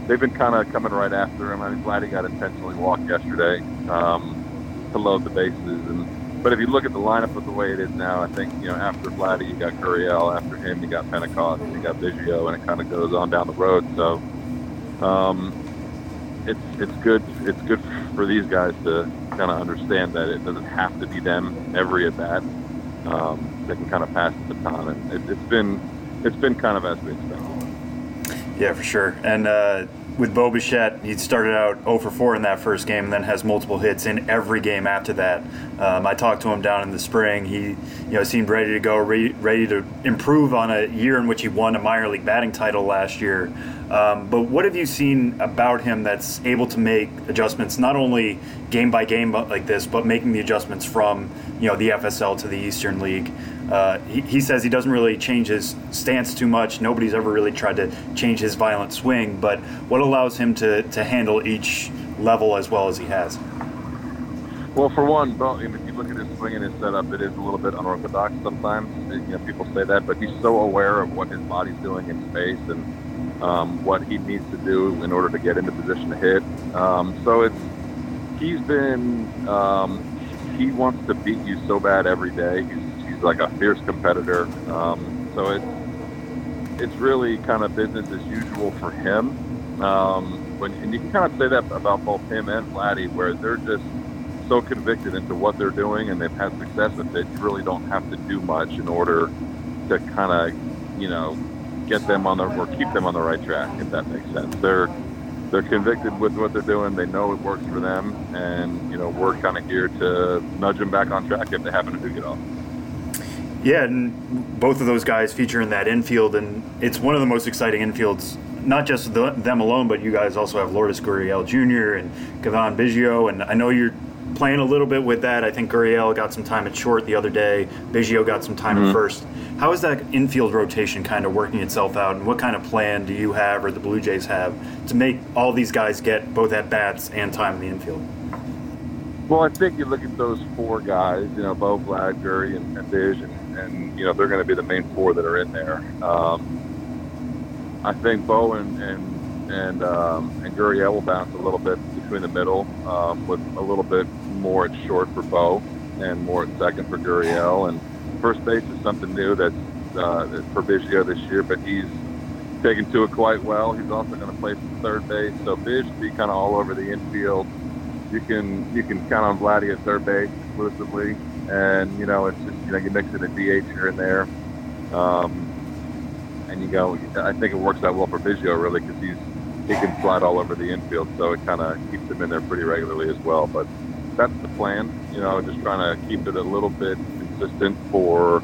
they've been kind of coming right after him. I mean, Vladdy got intentionally walked yesterday um, to load the bases, and but if you look at the lineup of the way it is now, I think you know after Vladdy, you got Gurriel, After him, you got Pentecost. You got Biggio, and it kind of goes on down the road. So um, it's it's good it's good for these guys to kind of understand that it doesn't have to be them every at bat. Um, they can kind of pass the baton, and it, it's been it's been kind of as we expected. Yeah, for sure. And uh, with Bo Bichette, he started out 0 for 4 in that first game, and then has multiple hits in every game after that. Um, I talked to him down in the spring. He, you know, seemed ready to go, ready, ready to improve on a year in which he won a minor league batting title last year. Um, but what have you seen about him that's able to make adjustments, not only game by game like this, but making the adjustments from, you know, the FSL to the Eastern League? Uh, he, he, says he doesn't really change his stance too much. Nobody's ever really tried to change his violent swing, but what allows him to, to handle each level as well as he has? Well, for one, if you look at his swing and his setup, it is a little bit unorthodox sometimes. You know, people say that, but he's so aware of what his body's doing in space and um, what he needs to do in order to get into position to hit. Um, so it's he's been um, he wants to beat you so bad every day. He's he's like a fierce competitor. Um, so it's it's really kind of business as usual for him. Um, when, and you can kind of say that about both him and Vladdy, where they're just so convicted into what they're doing and they've had success with it. You really don't have to do much in order to kind of, you know, get them on the or keep them on the right track, if that makes sense. They're they're convicted with what they're doing. They know it works for them, and you know we're kind of here to nudge them back on track if they happen to do get off. Yeah, and both of those guys feature in that infield, and it's one of the most exciting infields. Not just the, them alone, but you guys also have Lourdes Gurriel Jr. and Cavan Biggio, and I know you're playing a little bit with that. I think Gurriel got some time at short the other day. Biggio got some time mm-hmm. at first. How is that infield rotation kind of working itself out, and what kind of plan do you have or the Blue Jays have to make all these guys get both at bats and time in the infield? Well, I think you look at those four guys, you know, Bo, Vlad, Gurry, and, and and you know they're going to be the main four that are in there. Um, I think Bo and and and, um, and Gurriel will bounce a little bit between the middle, um, with a little bit more at short for Bo and more at second for Gurriel. And first base is something new that's uh, for Biggio this year, but he's taken to it quite well. He's also going to play some third base, so Bish be kind of all over the infield. You can you can count on Vladdy at third base exclusively and you know it's just you know you mix in a DH here and there, um, and you go. I think it works out well for Biggio really because he's he can slide all over the infield, so it kind of keeps him in there pretty regularly as well. But that's the plan, you know, just trying to keep it a little bit consistent for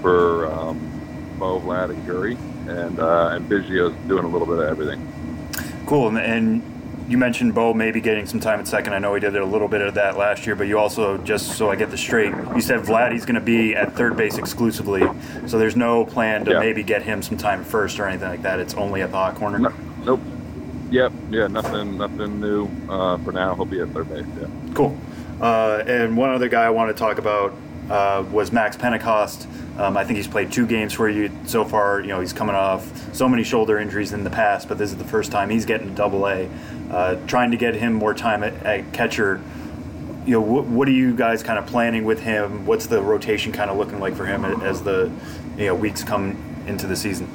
for um, Mo, Vlad, and Gurry, and uh, and Biggio's doing a little bit of everything. Cool, and, and you mentioned Bo maybe getting some time at second. I know he did a little bit of that last year, but you also, just so I get this straight, you said Vladdy's going to be at third base exclusively. So there's no plan to yeah. maybe get him some time first or anything like that. It's only at the hot corner. No, nope. Yep. Yeah. Nothing. Nothing new uh, for now. He'll be at third base. Yeah. Cool. Uh, and one other guy I want to talk about uh, was Max Pentecost. Um, I think he's played two games for you so far. You know, he's coming off so many shoulder injuries in the past, but this is the first time he's getting to Double A. Uh, trying to get him more time at, at catcher. You know, what, what, are you guys kind of planning with him? What's the rotation kind of looking like for him as the you know weeks come into the season?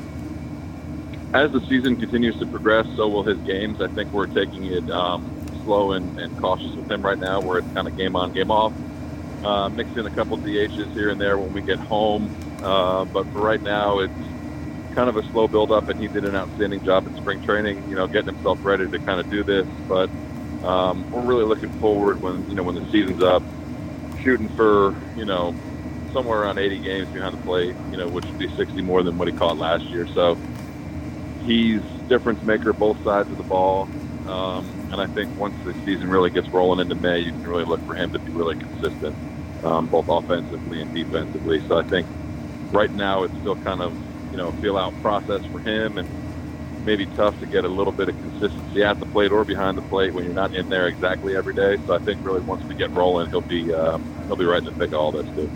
As the season continues to progress, so will his games. I think we're taking it um, slow and, and, cautious with him right now, where it's kind of game on, game off. Uh, mix in a couple DHs here and there when we get home, uh, but for right now, it's kind of a slow build up, and he did an outstanding job in spring training. You know, getting himself ready to kind of do this. But um, we're really looking forward when you know when the season's up, shooting for you know somewhere around 80 games behind the plate. You know, which would be 60 more than what he caught last year. So he's difference maker both sides of the ball. Um, and I think once the season really gets rolling into May, you can really look for him to be really consistent, um, both offensively and defensively. So I think right now it's still kind of you know feel out process for him, and maybe tough to get a little bit of consistency at the plate or behind the plate when you're not in there exactly every day. So I think really once we get rolling, he'll be uh, he'll be right in the thick of all this too.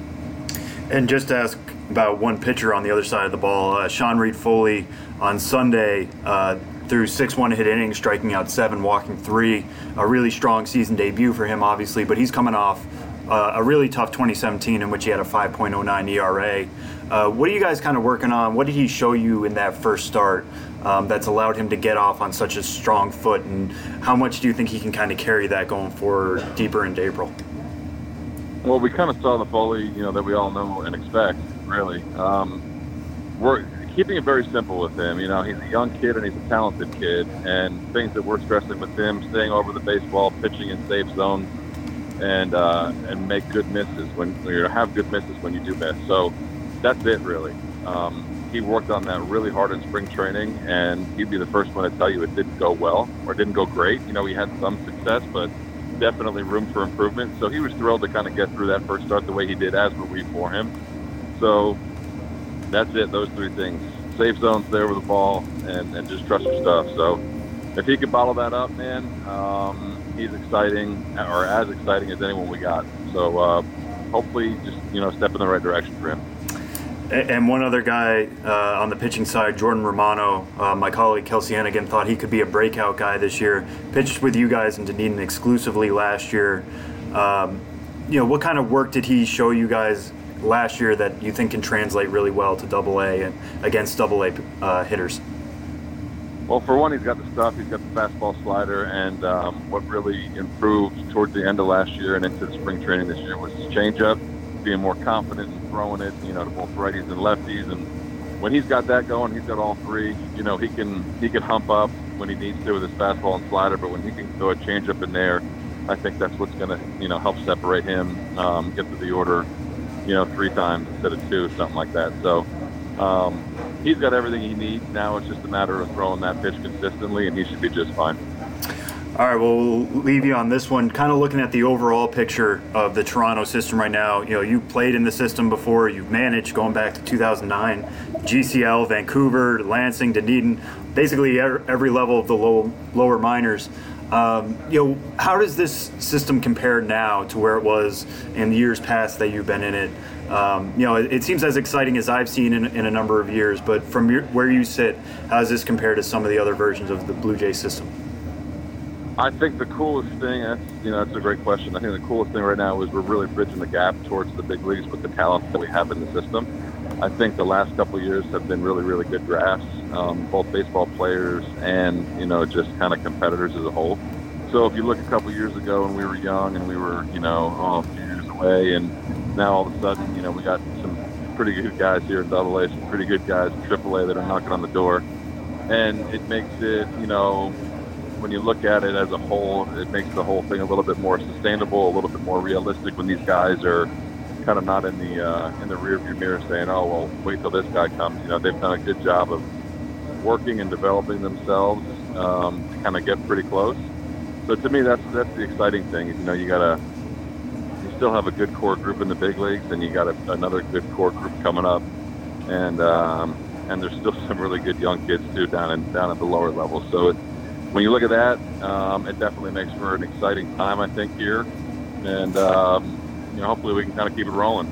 And just to ask about one pitcher on the other side of the ball, uh, Sean Reid-Foley on Sunday. Uh, through six one hit innings, striking out seven, walking three. A really strong season debut for him, obviously, but he's coming off uh, a really tough 2017 in which he had a 5.09 ERA. Uh, what are you guys kind of working on? What did he show you in that first start um, that's allowed him to get off on such a strong foot? And how much do you think he can kind of carry that going forward deeper into April? Well, we kind of saw the Foley, you know, that we all know and expect, really. Um, we're keeping it very simple with him. You know, he's a young kid and he's a talented kid, and things that we're stressing with him, staying over the baseball, pitching in safe zones, and uh, and make good misses when you have good misses when you do miss. So that's it, really. Um, he worked on that really hard in spring training, and he'd be the first one to tell you it didn't go well or didn't go great. You know, he had some success, but definitely room for improvement. So he was thrilled to kind of get through that first start the way he did, as were we for him. So that's it. Those three things: safe zones, there with the ball, and, and just trust your stuff. So if he could bottle that up, man, um, he's exciting, or as exciting as anyone we got. So uh, hopefully, just you know, step in the right direction for him. And one other guy uh, on the pitching side, Jordan Romano, uh, my colleague Kelsie Heneghan thought he could be a breakout guy this year. Pitched with you guys in Dunedin exclusively last year. Um, you know, what kind of work did he show you guys last year that you think can translate really well to Double A and against Double A uh, hitters? Well, for one, he's got the stuff. He's got the fastball slider, and um, what really improved towards the end of last year and into the spring training this year was his changeup, being more confident in throwing it, you know, to both righties and lefties. And when he's got that going, he's got all three. You know, he can he can hump up when he needs to with his fastball and slider, but when he can throw a changeup in there, I think that's what's going to you know help separate him, um, get to the order, you know, three times instead of two, something like that. So. Um, he's got everything he needs. Now it's just a matter of throwing that pitch consistently, and he should be just fine. All right, well, we'll leave you on this one. Kind of looking at the overall picture of the Toronto system right now. You know, you played in the system before. You've managed going back to 2009, GCL, Vancouver, Lansing, Dunedin, basically every level of the low, lower minors. Um, you know, how does this system compare now to where it was in the years past that you've been in it? Um, you know, it, it, seems as exciting as I've seen in, in a number of years. But from your, where you sit, how does this compare to some of the other versions of the Blue Jay system? I think the coolest thing, that's, you know, that's a great question. I think the coolest thing right now is we're really bridging the gap towards the big leagues with the talent that we have in the system. I think the last couple years have been really, really good drafts, um, both baseball players and, you know, just kind of competitors as a whole. So if you look a couple years ago and we were young and we were, you know, oh, a few years away and now all of a sudden, you know, we got some pretty good guys here in Double A, some pretty good guys in Triple A that are knocking on the door, and it makes it, you know, when you look at it as a whole, it makes the whole thing a little bit more sustainable, a little bit more realistic when these guys are kind of not in the uh, in the rearview mirror saying, "Oh, well, wait till this guy comes." You know, they've done a good job of working and developing themselves um, to kind of get pretty close. So to me, that's that's the exciting thing. You know, you gotta still have a good core group in the big leagues, and you got a, another good core group coming up, and um, and there's still some really good young kids too down in down at the lower levels. So it, when you look at that, um, it definitely makes for an exciting time, I think here, and um, you know hopefully we can kind of keep it rolling.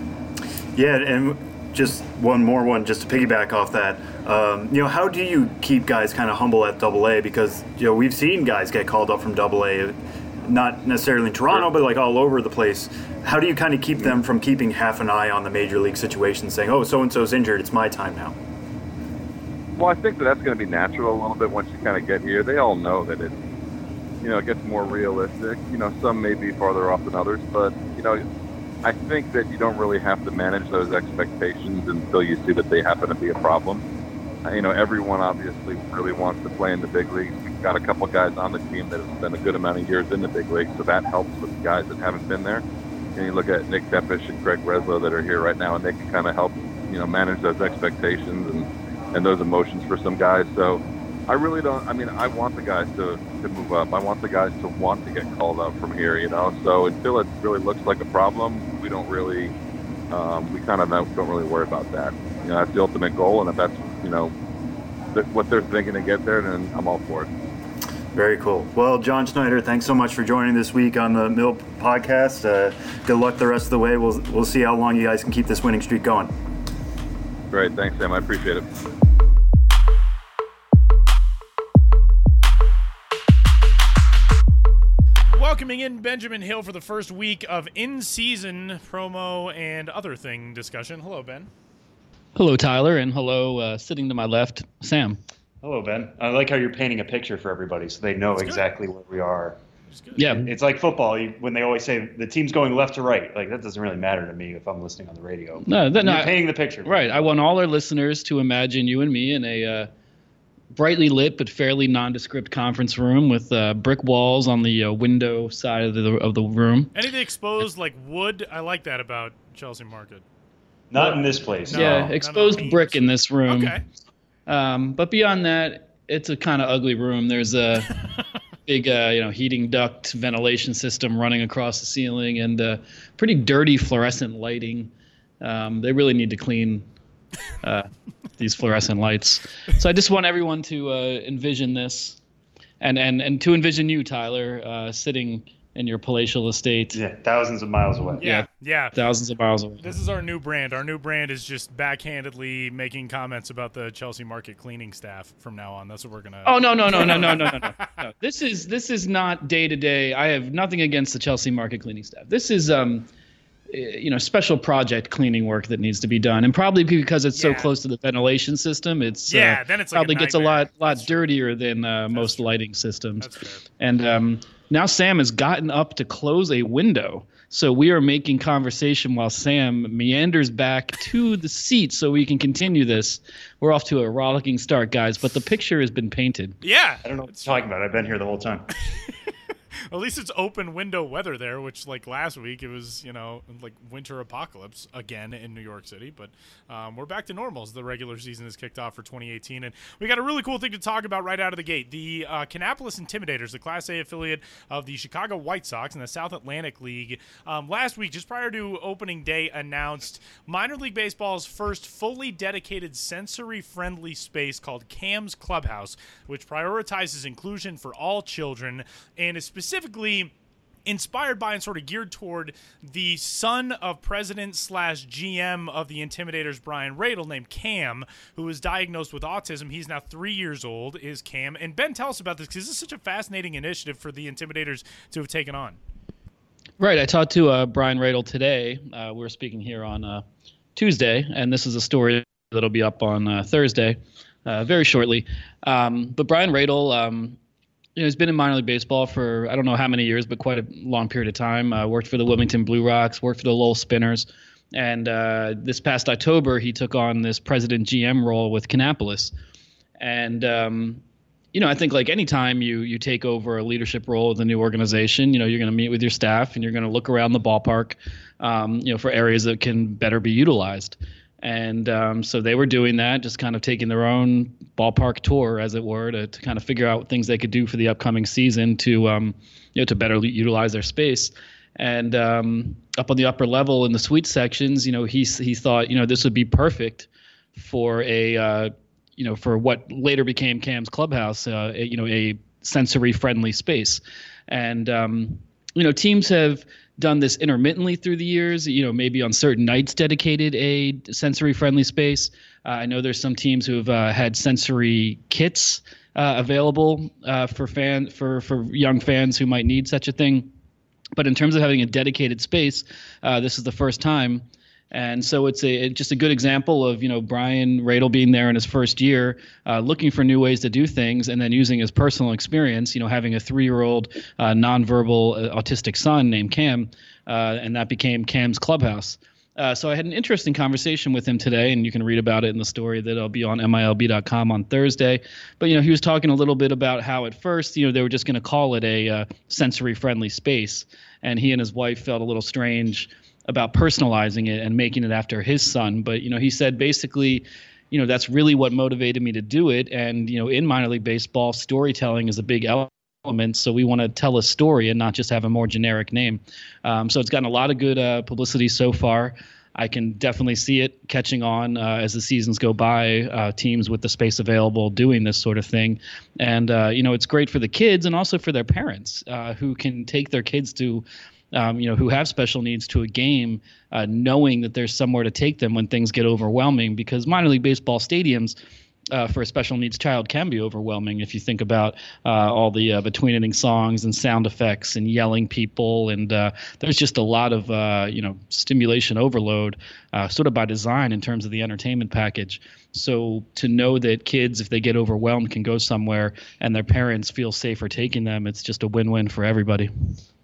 Yeah, and just one more one just to piggyback off that. Um, you know, how do you keep guys kind of humble at Double A because you know we've seen guys get called up from Double A not necessarily in Toronto, but like all over the place. How do you kind of keep them from keeping half an eye on the major league situation, saying, "Oh, so and so's injured, it's my time now"? Well, I think that that's going to be natural a little bit once you kind of get here. They all know that it, you know, it gets more realistic. You know, some may be farther off than others, but you know, I think that you don't really have to manage those expectations until you see that they happen to be a problem. Uh, you know, everyone obviously really wants to play in the big leagues We've got a couple guys on the team that have spent a good amount of years in the big leagues, so that helps with the guys that haven't been there. You look at Nick Tepesch and Craig Breslow that are here right now, and they can kind of help, you know, manage those expectations and, and those emotions for some guys. So I really don't. I mean, I want the guys to, to move up. I want the guys to want to get called up from here, you know. So until it really looks like a problem, we don't really, um, we kind of don't really worry about that. You know, that's the ultimate goal, and if that's, you know, what they're thinking to get there, then I'm all for it. Very cool. Well, John Schneider, thanks so much for joining this week on the Mill podcast. Uh, good luck the rest of the way. We'll we'll see how long you guys can keep this winning streak going. Great, thanks, Sam. I appreciate it. Welcoming in Benjamin Hill for the first week of in-season promo and other thing discussion. Hello, Ben. Hello, Tyler, and hello, uh, sitting to my left, Sam. Hello, Ben. I like how you're painting a picture for everybody so they know That's good. exactly where we are. Yeah, It's like football you, when they always say the team's going left to right. Like that doesn't really matter to me if I'm listening on the radio. no, that, no, you're I- painting the picture. right. I want all our listeners to imagine you and me in a uh, brightly lit but fairly nondescript conference room with uh, brick walls on the uh, window side of the of the room. Anything exposed like wood, I like that about Chelsea Market. Not in this place. No. yeah, no, no, exposed brick in this room. Okay. Um, but beyond that, it's a kind of ugly room. There's a big, uh, you know, heating duct ventilation system running across the ceiling and uh, pretty dirty fluorescent lighting. Um, they really need to clean uh, these fluorescent lights. So I just want everyone to uh, envision this, and and and to envision you, Tyler, uh, sitting in your palatial estate, Yeah, thousands of miles away. Yeah, yeah. thousands of miles away. This is our new brand. Our new brand is just backhandedly making comments about the Chelsea Market cleaning staff from now on. That's what we're gonna. Oh no no no no no no no no! no. This is this is not day to day. I have nothing against the Chelsea market cleaning staff. This is um, eh, you know, special project cleaning work that needs to be done, and probably because it's so close to the ventilation system, it's uh, Yeah, then it's like a probably gets a lot lot That's true. dirtier than uh, most true. lighting systems. That's fair. And um, now Sam has gotten up to close a window. So we are making conversation while Sam meanders back to the seat so we can continue this. We're off to a rollicking start, guys, but the picture has been painted. Yeah. I don't know what you're talking about. I've been here the whole time. At least it's open window weather there, which like last week it was, you know, like winter apocalypse again in New York City. But um, we're back to normal as the regular season is kicked off for 2018, and we got a really cool thing to talk about right out of the gate. The uh, Kannapolis Intimidators, the Class A affiliate of the Chicago White Sox in the South Atlantic League, um, last week, just prior to opening day, announced minor league baseball's first fully dedicated sensory-friendly space called Cam's Clubhouse, which prioritizes inclusion for all children and is inspired by and sort of geared toward the son of president slash GM of the Intimidators, Brian Radel, named Cam, who was diagnosed with autism. He's now three years old, is Cam. And Ben, tell us about this because this is such a fascinating initiative for the Intimidators to have taken on. Right. I talked to uh, Brian Radel today. Uh, we were speaking here on uh, Tuesday, and this is a story that'll be up on uh, Thursday, uh, very shortly. Um, but Brian Radel, um, you know, he's been in minor league baseball for I don't know how many years, but quite a long period of time. Uh, worked for the Wilmington Blue Rocks, worked for the Lowell Spinners, and uh, this past October he took on this president GM role with Kannapolis, and um, you know, I think like anytime you you take over a leadership role with a new organization, you know, you're going to meet with your staff and you're going to look around the ballpark, um, you know, for areas that can better be utilized. And um, so they were doing that, just kind of taking their own ballpark tour, as it were, to, to kind of figure out things they could do for the upcoming season to, um, you know, to better utilize their space. And um, up on the upper level in the suite sections, you know, he he thought, you know, this would be perfect for a uh, you know, for what later became Cam's Clubhouse, uh, a, you know, a sensory-friendly space, and um, you know, teams have done this intermittently through the years. You know, maybe on certain nights dedicated a sensory-friendly space. Uh, I know there's some teams who have uh, had sensory kits uh, available uh, for fan for for young fans who might need such a thing. But in terms of having a dedicated space, uh, this is the first time. And so it's a just a good example of you know Brian Radel being there in his first year, uh, looking for new ways to do things, and then using his personal experience. You know, having a three-year-old uh, nonverbal uh, autistic son named Cam, uh, and that became Cam's Clubhouse. Uh, so I had an interesting conversation with him today, and you can read about it in the story that'll be on MILB.com on Thursday. But you know, he was talking a little bit about how at first, you know, they were just going to call it a uh, sensory-friendly space, and he and his wife felt a little strange about personalizing it and making it after his son. But you know, he said basically, you know, that's really what motivated me to do it. And you know, in minor league baseball, storytelling is a big element. So we want to tell a story and not just have a more generic name. Um, so it's gotten a lot of good uh, publicity so far. I can definitely see it catching on uh, as the seasons go by. Uh, teams with the space available doing this sort of thing, and uh, you know it's great for the kids and also for their parents uh, who can take their kids to. Um, you know, who have special needs to a game, uh, knowing that there's somewhere to take them when things get overwhelming. Because minor league baseball stadiums, uh, for a special needs child can be overwhelming if you think about uh, all the uh, between inning songs and sound effects and yelling people and uh, there's just a lot of uh, you know stimulation overload uh, sort of by design in terms of the entertainment package so to know that kids if they get overwhelmed can go somewhere and their parents feel safer taking them it's just a win-win for everybody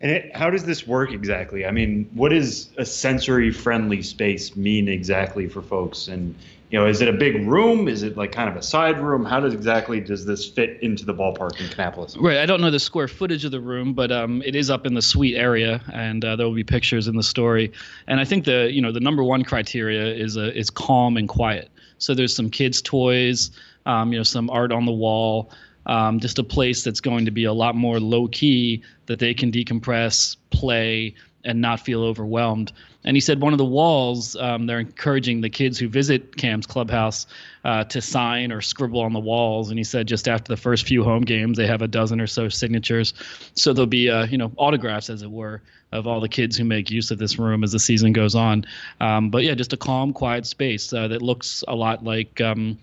and it, how does this work exactly i mean what does a sensory friendly space mean exactly for folks and you know, is it a big room? Is it like kind of a side room? How does exactly does this fit into the ballpark in Kannapolis? Right. I don't know the square footage of the room, but um, it is up in the suite area, and uh, there will be pictures in the story. And I think the you know the number one criteria is uh, is calm and quiet. So there's some kids' toys, um, you know, some art on the wall. Um, just a place that's going to be a lot more low key that they can decompress, play, and not feel overwhelmed. And he said one of the walls, um, they're encouraging the kids who visit Cam's clubhouse uh, to sign or scribble on the walls. And he said just after the first few home games, they have a dozen or so signatures. So there'll be, uh, you know, autographs, as it were, of all the kids who make use of this room as the season goes on. Um, but yeah, just a calm, quiet space uh, that looks a lot like. Um,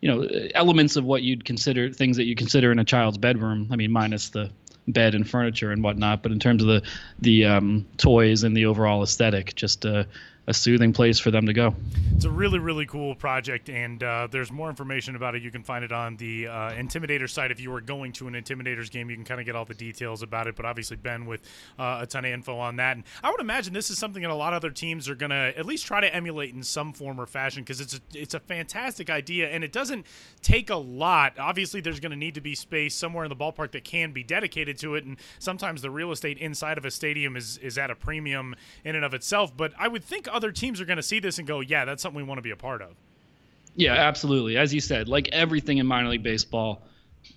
you know elements of what you'd consider things that you consider in a child's bedroom i mean minus the bed and furniture and whatnot. But in terms of the the um, toys and the overall aesthetic, just uh, a soothing place for them to go. It's a really, really cool project, and uh, there's more information about it. You can find it on the uh, Intimidator site. If you were going to an Intimidators game, you can kind of get all the details about it. But obviously, Ben with uh, a ton of info on that. And I would imagine this is something that a lot of other teams are going to at least try to emulate in some form or fashion because it's a, it's a fantastic idea, and it doesn't take a lot. Obviously, there's going to need to be space somewhere in the ballpark that can be dedicated to it, and sometimes the real estate inside of a stadium is is at a premium in and of itself. But I would think other teams are going to see this and go, yeah, that's something we want to be a part of. Yeah, absolutely. As you said, like everything in minor league baseball,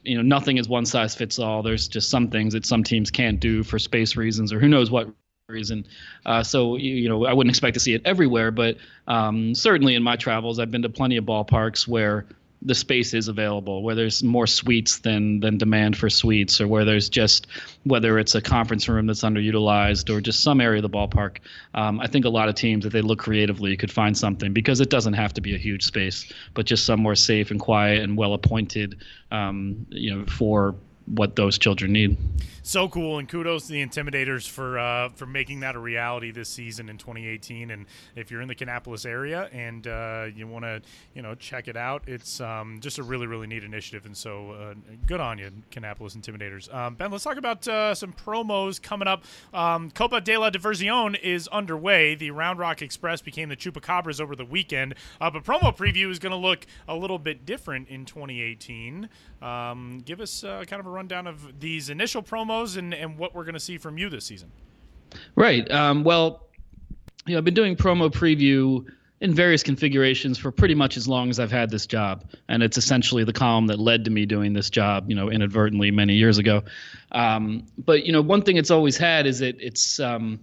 you know, nothing is one size fits all. There's just some things that some teams can't do for space reasons or who knows what reason. Uh, so you, you, know, I wouldn't expect to see it everywhere, but um, certainly in my travels, I've been to plenty of ballparks where the space is available, where there's more suites than than demand for suites, or where there's just whether it's a conference room that's underutilized or just some area of the ballpark. Um, I think a lot of teams, if they look creatively, could find something because it doesn't have to be a huge space, but just somewhere safe and quiet and well appointed, um, you know, for what those children need. So cool, and kudos to the Intimidators for uh, for making that a reality this season in 2018. And if you're in the Kannapolis area and uh, you want to, you know, check it out, it's um, just a really really neat initiative. And so uh, good on you, Kannapolis Intimidators. Um, ben, let's talk about uh, some promos coming up. Um, Copa de la Diversión is underway. The Round Rock Express became the Chupacabras over the weekend, uh, but promo preview is going to look a little bit different in 2018. Um, give us uh, kind of a rundown of these initial promos and, and what we're going to see from you this season. Right. Um, well, you know, I've been doing promo preview in various configurations for pretty much as long as I've had this job, and it's essentially the column that led to me doing this job, you know, inadvertently many years ago. Um, but you know, one thing it's always had is that it's um,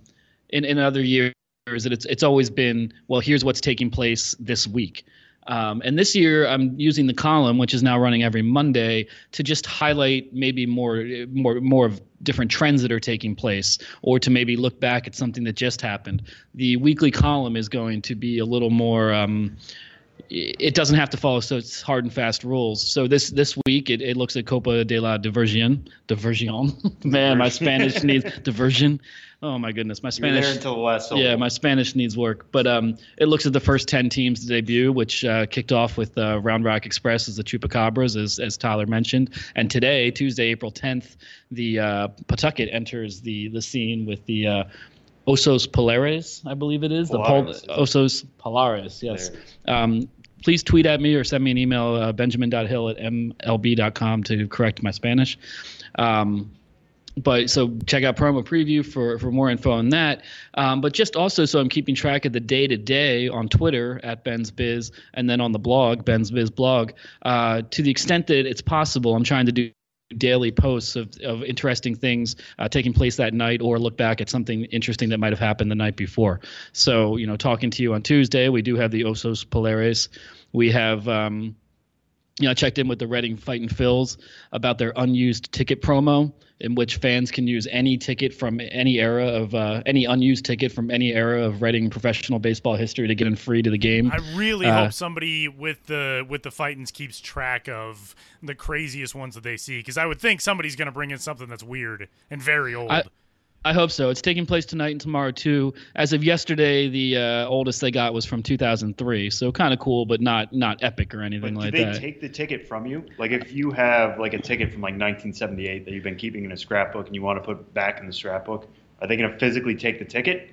in in other years that it's it's always been well, here's what's taking place this week. Um, and this year, I'm using the column, which is now running every Monday, to just highlight maybe more, more, more of different trends that are taking place, or to maybe look back at something that just happened. The weekly column is going to be a little more. Um, it doesn't have to follow such hard and fast rules. So this this week it, it looks at Copa de la Diversion. Diversion. Man, my Spanish needs diversion. Oh my goodness, my Spanish. You're until the last Yeah, my Spanish needs work. But um, it looks at the first ten teams to debut, which uh, kicked off with uh, Round Rock Express as the Chupacabras, as as Tyler mentioned. And today, Tuesday, April 10th, the uh, Pawtucket enters the the scene with the. Osos Polares, I believe it is. Polaris. The Pol- Osos Polares, yes. Um, please tweet at me or send me an email, uh, benjamin.hill at mlb.com to correct my Spanish. Um, but so check out promo preview for for more info on that. Um, but just also so I'm keeping track of the day to day on Twitter at Ben's Biz and then on the blog Ben's Biz blog. Uh, to the extent that it's possible, I'm trying to do daily posts of, of interesting things uh, taking place that night or look back at something interesting that might have happened the night before. So, you know, talking to you on Tuesday, we do have the Osos Polares. We have, um, you know, I checked in with the Reading Fighting Phils about their unused ticket promo in which fans can use any ticket from any era of uh, any unused ticket from any era of Reading professional baseball history to get in free to the game. I really Uh, hope somebody with the with the Fightins keeps track of the craziest ones that they see because I would think somebody's going to bring in something that's weird and very old. I- I hope so. It's taking place tonight and tomorrow too. As of yesterday, the uh, oldest they got was from 2003, so kind of cool, but not not epic or anything But like do they take the ticket from you? Like if you have like a ticket from like 1978 that you've been keeping in a scrapbook and you want to put back in the scrapbook, are they going to physically take the ticket,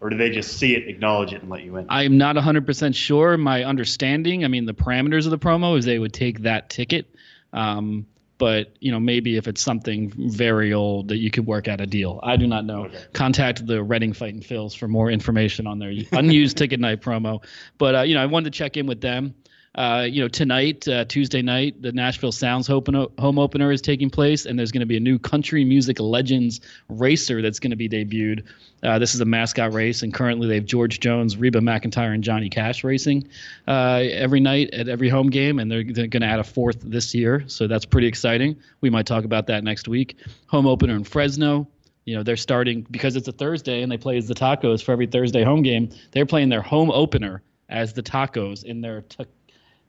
or do they just see it, acknowledge it, and let you in? I'm not 100% sure. My understanding, I mean, the parameters of the promo is they would take that ticket. Um, but, you know, maybe if it's something very old that you could work out a deal. I do not know. Okay. Contact the Reading Fighting Phils for more information on their unused ticket night promo. But, uh, you know, I wanted to check in with them. Uh, you know, tonight, uh, Tuesday night, the Nashville Sounds home opener is taking place, and there's going to be a new country music legends racer that's going to be debuted. Uh, this is a mascot race, and currently they have George Jones, Reba McEntire, and Johnny Cash racing uh, every night at every home game, and they're, they're going to add a fourth this year, so that's pretty exciting. We might talk about that next week. Home opener in Fresno. You know, they're starting because it's a Thursday and they play as the Tacos for every Thursday home game. They're playing their home opener as the Tacos in their ta-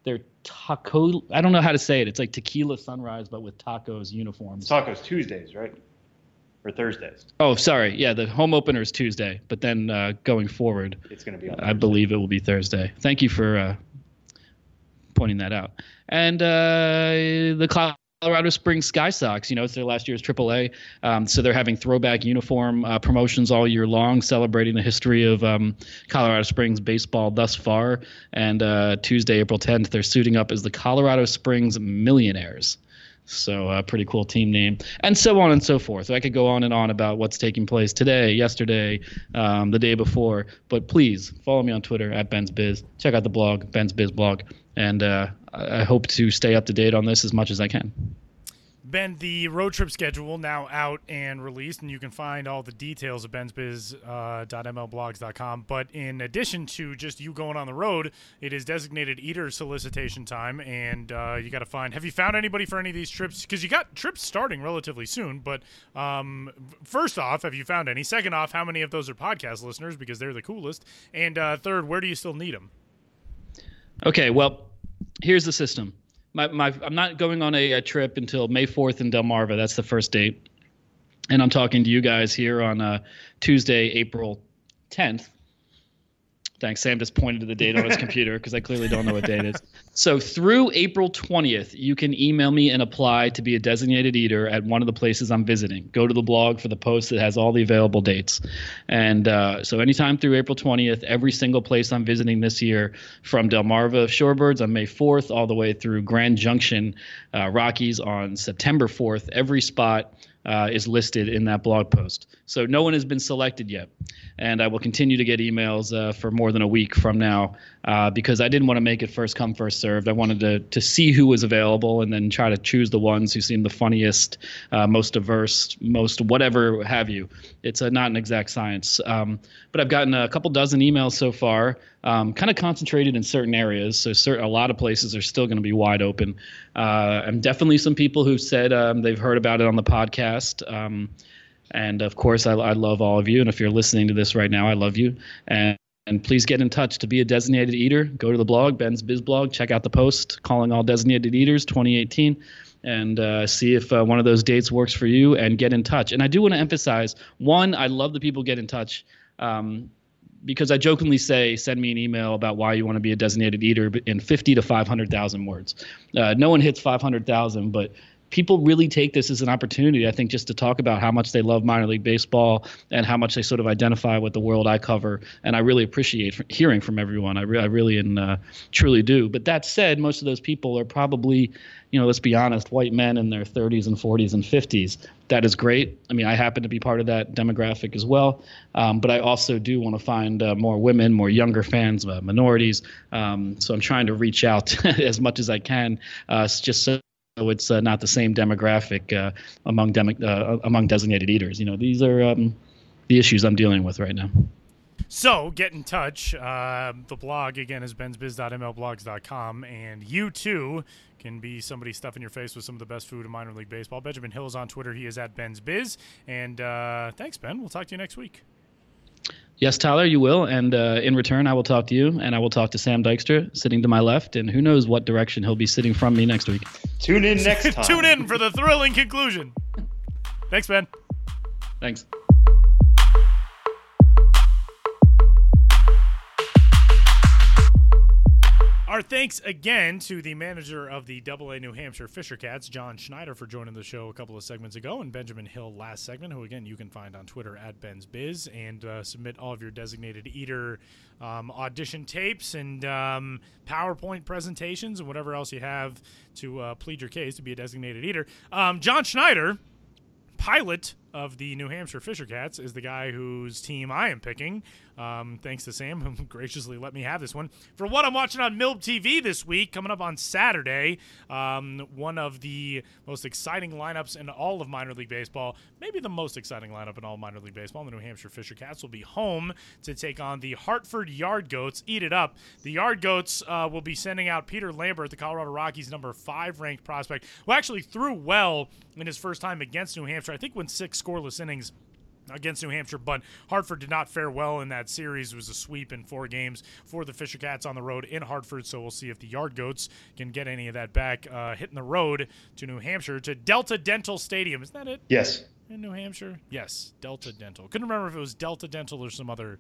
their taco. I don't know how to say it. It's like tequila sunrise, but with tacos uniforms. Tacos Tuesdays, right? Or Thursdays? Oh, sorry. Yeah, the home opener is Tuesday, but then uh, going forward, It's going to be. I believe it will be Thursday. Thank you for uh, pointing that out. And uh, the Colorado Springs Sky Sox, you know, it's their last year's AAA, um, so they're having throwback uniform uh, promotions all year long, celebrating the history of um, Colorado Springs baseball thus far. And uh, Tuesday, April 10th, they're suiting up as the Colorado Springs Millionaires. So, uh, pretty cool team name, and so on and so forth. I could go on and on about what's taking place today, yesterday, um, the day before. But please follow me on Twitter at Ben's Biz. Check out the blog, Ben's Biz blog, and uh, I I hope to stay up to date on this as much as I can. Ben, the road trip schedule now out and released, and you can find all the details at bensbiz.mlblogs.com. But in addition to just you going on the road, it is designated eater solicitation time, and uh, you got to find. Have you found anybody for any of these trips? Because you got trips starting relatively soon. But um, first off, have you found any? Second off, how many of those are podcast listeners? Because they're the coolest. And uh, third, where do you still need them? Okay, well, here's the system. My, my, I'm not going on a, a trip until May 4th in Delmarva. That's the first date. And I'm talking to you guys here on uh, Tuesday, April 10th. Thanks. Sam just pointed to the date on his computer because I clearly don't know what date is. So through April 20th, you can email me and apply to be a designated eater at one of the places I'm visiting. Go to the blog for the post that has all the available dates. And uh, so anytime through April 20th, every single place I'm visiting this year, from Delmarva Shorebirds on May 4th all the way through Grand Junction uh, Rockies on September 4th, every spot uh, is listed in that blog post. So no one has been selected yet. And I will continue to get emails uh, for more than a week from now uh, because I didn't want to make it first come, first served. I wanted to, to see who was available and then try to choose the ones who seem the funniest, uh, most diverse, most whatever have you. It's a, not an exact science. Um, but I've gotten a couple dozen emails so far, um, kind of concentrated in certain areas. So certain, a lot of places are still going to be wide open. Uh, and definitely some people who said um, they've heard about it on the podcast. Um, and of course, I, I love all of you. And if you're listening to this right now, I love you. And and please get in touch to be a designated eater. Go to the blog, Ben's Biz blog, check out the post calling all designated eaters 2018 and uh, see if uh, one of those dates works for you and get in touch. And I do want to emphasize one, I love that people get in touch. Um, because I jokingly say, send me an email about why you want to be a designated eater in 50 to 500,000 words. Uh, no one hits 500,000, but people really take this as an opportunity, I think, just to talk about how much they love minor league baseball and how much they sort of identify with the world I cover. And I really appreciate hearing from everyone. I, re- I really and uh, truly do. But that said, most of those people are probably, you know, let's be honest, white men in their 30s and 40s and 50s. That is great. I mean, I happen to be part of that demographic as well. Um, but I also do want to find uh, more women, more younger fans, uh, minorities. Um, so I'm trying to reach out as much as I can, uh, just so it's uh, not the same demographic uh, among demo- uh, among designated eaters. You know, these are um, the issues I'm dealing with right now. So get in touch. Uh, the blog again is bensbiz.mlblogs.com, and you too can be somebody stuffing your face with some of the best food in minor league baseball. Benjamin Hill is on Twitter. He is at Ben's Biz. And uh, thanks, Ben. We'll talk to you next week. Yes, Tyler, you will. And uh, in return, I will talk to you, and I will talk to Sam Dykstra sitting to my left, and who knows what direction he'll be sitting from me next week. Tune in next time. Tune in for the thrilling conclusion. Thanks, Ben. Thanks. Our thanks again to the manager of the AA New Hampshire Fisher Cats, John Schneider, for joining the show a couple of segments ago, and Benjamin Hill last segment, who again you can find on Twitter at Ben's Biz, and uh, submit all of your designated eater um, audition tapes and um, PowerPoint presentations and whatever else you have to uh, plead your case to be a designated eater. Um, John Schneider, pilot of the New Hampshire Fisher Cats, is the guy whose team I am picking. Um, thanks to Sam, who graciously let me have this one. For what I'm watching on MILB TV this week, coming up on Saturday, um, one of the most exciting lineups in all of minor league baseball, maybe the most exciting lineup in all minor league baseball. The New Hampshire Fisher Cats will be home to take on the Hartford Yard Goats. Eat it up. The Yard Goats uh, will be sending out Peter Lambert, the Colorado Rockies' number five ranked prospect, who actually threw well in his first time against New Hampshire. I think went six scoreless innings against New Hampshire, but Hartford did not fare well in that series. It was a sweep in four games for the Fisher Cats on the road in Hartford. So we'll see if the Yard Goats can get any of that back. Uh, hitting the road to New Hampshire to Delta Dental Stadium. Is that it? Yes. In New Hampshire? Yes, Delta Dental. Couldn't remember if it was Delta Dental or some other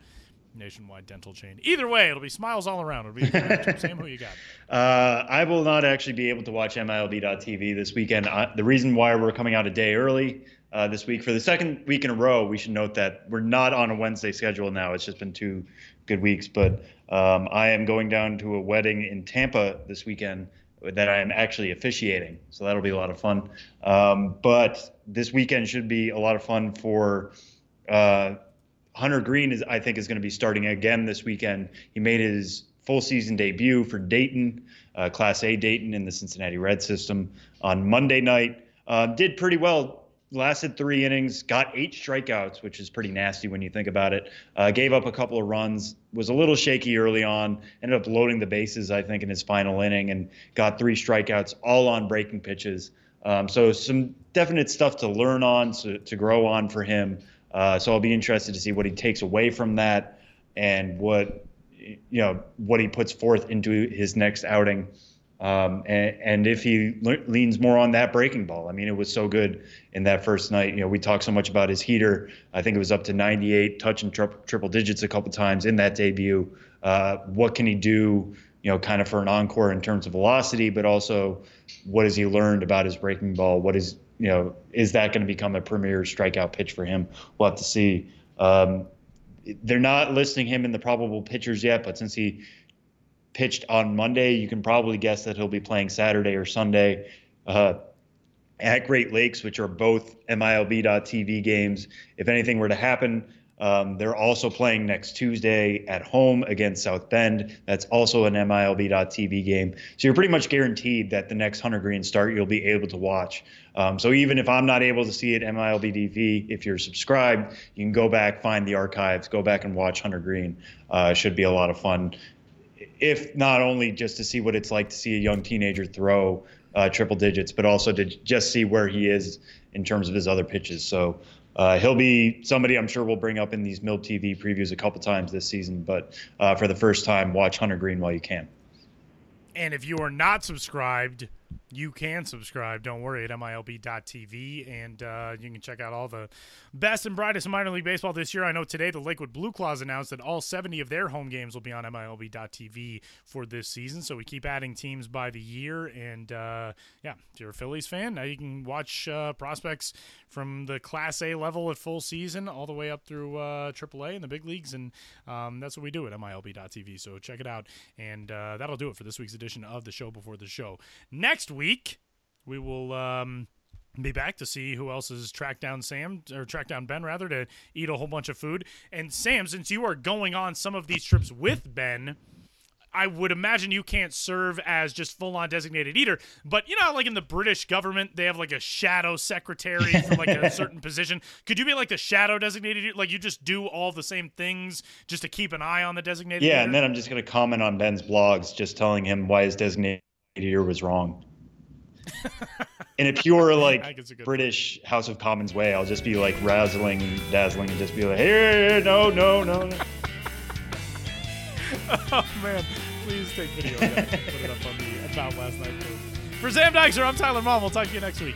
nationwide dental chain. Either way, it'll be smiles all around. It'll be Sam. Who you got? Uh, I will not actually be able to watch MILB.TV this weekend. I, the reason why we're coming out a day early uh, this week for the second week in a row, we should note that we're not on a Wednesday schedule now. It's just been two good weeks, but um, I am going down to a wedding in Tampa this weekend that I am actually officiating, so that'll be a lot of fun. Um, but this weekend should be a lot of fun for. Uh, Hunter Greene is, I think, is going to be starting again this weekend. He made his full season debut for Dayton, uh, Class A Dayton in the Cincinnati Red system on Monday night. Uh, did pretty well. Lasted three innings, got eight strikeouts, which is pretty nasty when you think about it. Uh, gave up a couple of runs, was a little shaky early on. Ended up loading the bases, I think, in his final inning, and got three strikeouts, all on breaking pitches. Um, so some definite stuff to learn on, to, to grow on for him. Uh, so I'll be interested to see what he takes away from that and what you know what he puts forth into his next outing. Um, and, and, if he le- leans more on that breaking ball, I mean, it was so good in that first night. You know, we talked so much about his heater. I think it was up to 98, touching tri- triple digits a couple times in that debut. Uh, what can he do? You know, kind of for an encore in terms of velocity, but also what has he learned about his breaking ball? What is you know, is that going to become a premier strikeout pitch for him? We'll have to see. Um, they're not listing him in the probable pitchers yet, but since he pitched on Monday, you can probably guess that he'll be playing Saturday or Sunday uh, at Great Lakes, which are both MILB.TV games. If anything were to happen, um, they're also playing next Tuesday at home against South Bend. That's also an MILB.TV game. So you're pretty much guaranteed that the next Hunter Greene start you'll be able to watch. Um, so even if I'm not able to see it MILB TV, if you're subscribed, you can go back, find the archives, go back and watch Hunter Greene. Uh, should be a lot of fun. If not only just to see what it's like to see a young teenager throw uh, triple digits, but also to just see where he is in terms of his other pitches. So uh, he'll be somebody I'm sure we'll bring up in these MILB TV previews a couple times this season. But uh, for the first time, watch Hunter Greene while you can. And if you are not subscribed, you can subscribe. Don't worry at MILB.tv, and uh, you can check out all the best and brightest minor league baseball this year. I know today the Lakewood Blue Claws announced that all 70 of their home games will be on MILB.tv for this season. So we keep adding teams by the year, and uh, yeah, if you're a Phillies fan, now you can watch uh, prospects from the Class A level at full season all the way up through uh, AAA and the big leagues, and um, that's what we do at MILB.tv. So check it out, and uh, that'll do it for this week's edition of the show before the show. Next week, we will. Um, be back to see who else has tracked down Sam or tracked down Ben rather to eat a whole bunch of food. And Sam, since you are going on some of these trips with Ben, I would imagine you can't serve as just full on designated eater, but you know, like in the British government, they have like a shadow secretary for like a certain position. Could you be like the shadow designated eater? Like you just do all the same things just to keep an eye on the designated Yeah, eater? and then I'm just going to comment on Ben's blogs, just telling him why his designated eater was wrong. In a pure like think it's a good British House of Commons way, I'll just be like razzling and dazzling and just be like, "Hey, no, no, no." no. oh man, please take video of that and put it up on the About Last Night page. For Sam Dykstra, I'm Tyler Maun. We'll talk to you next week.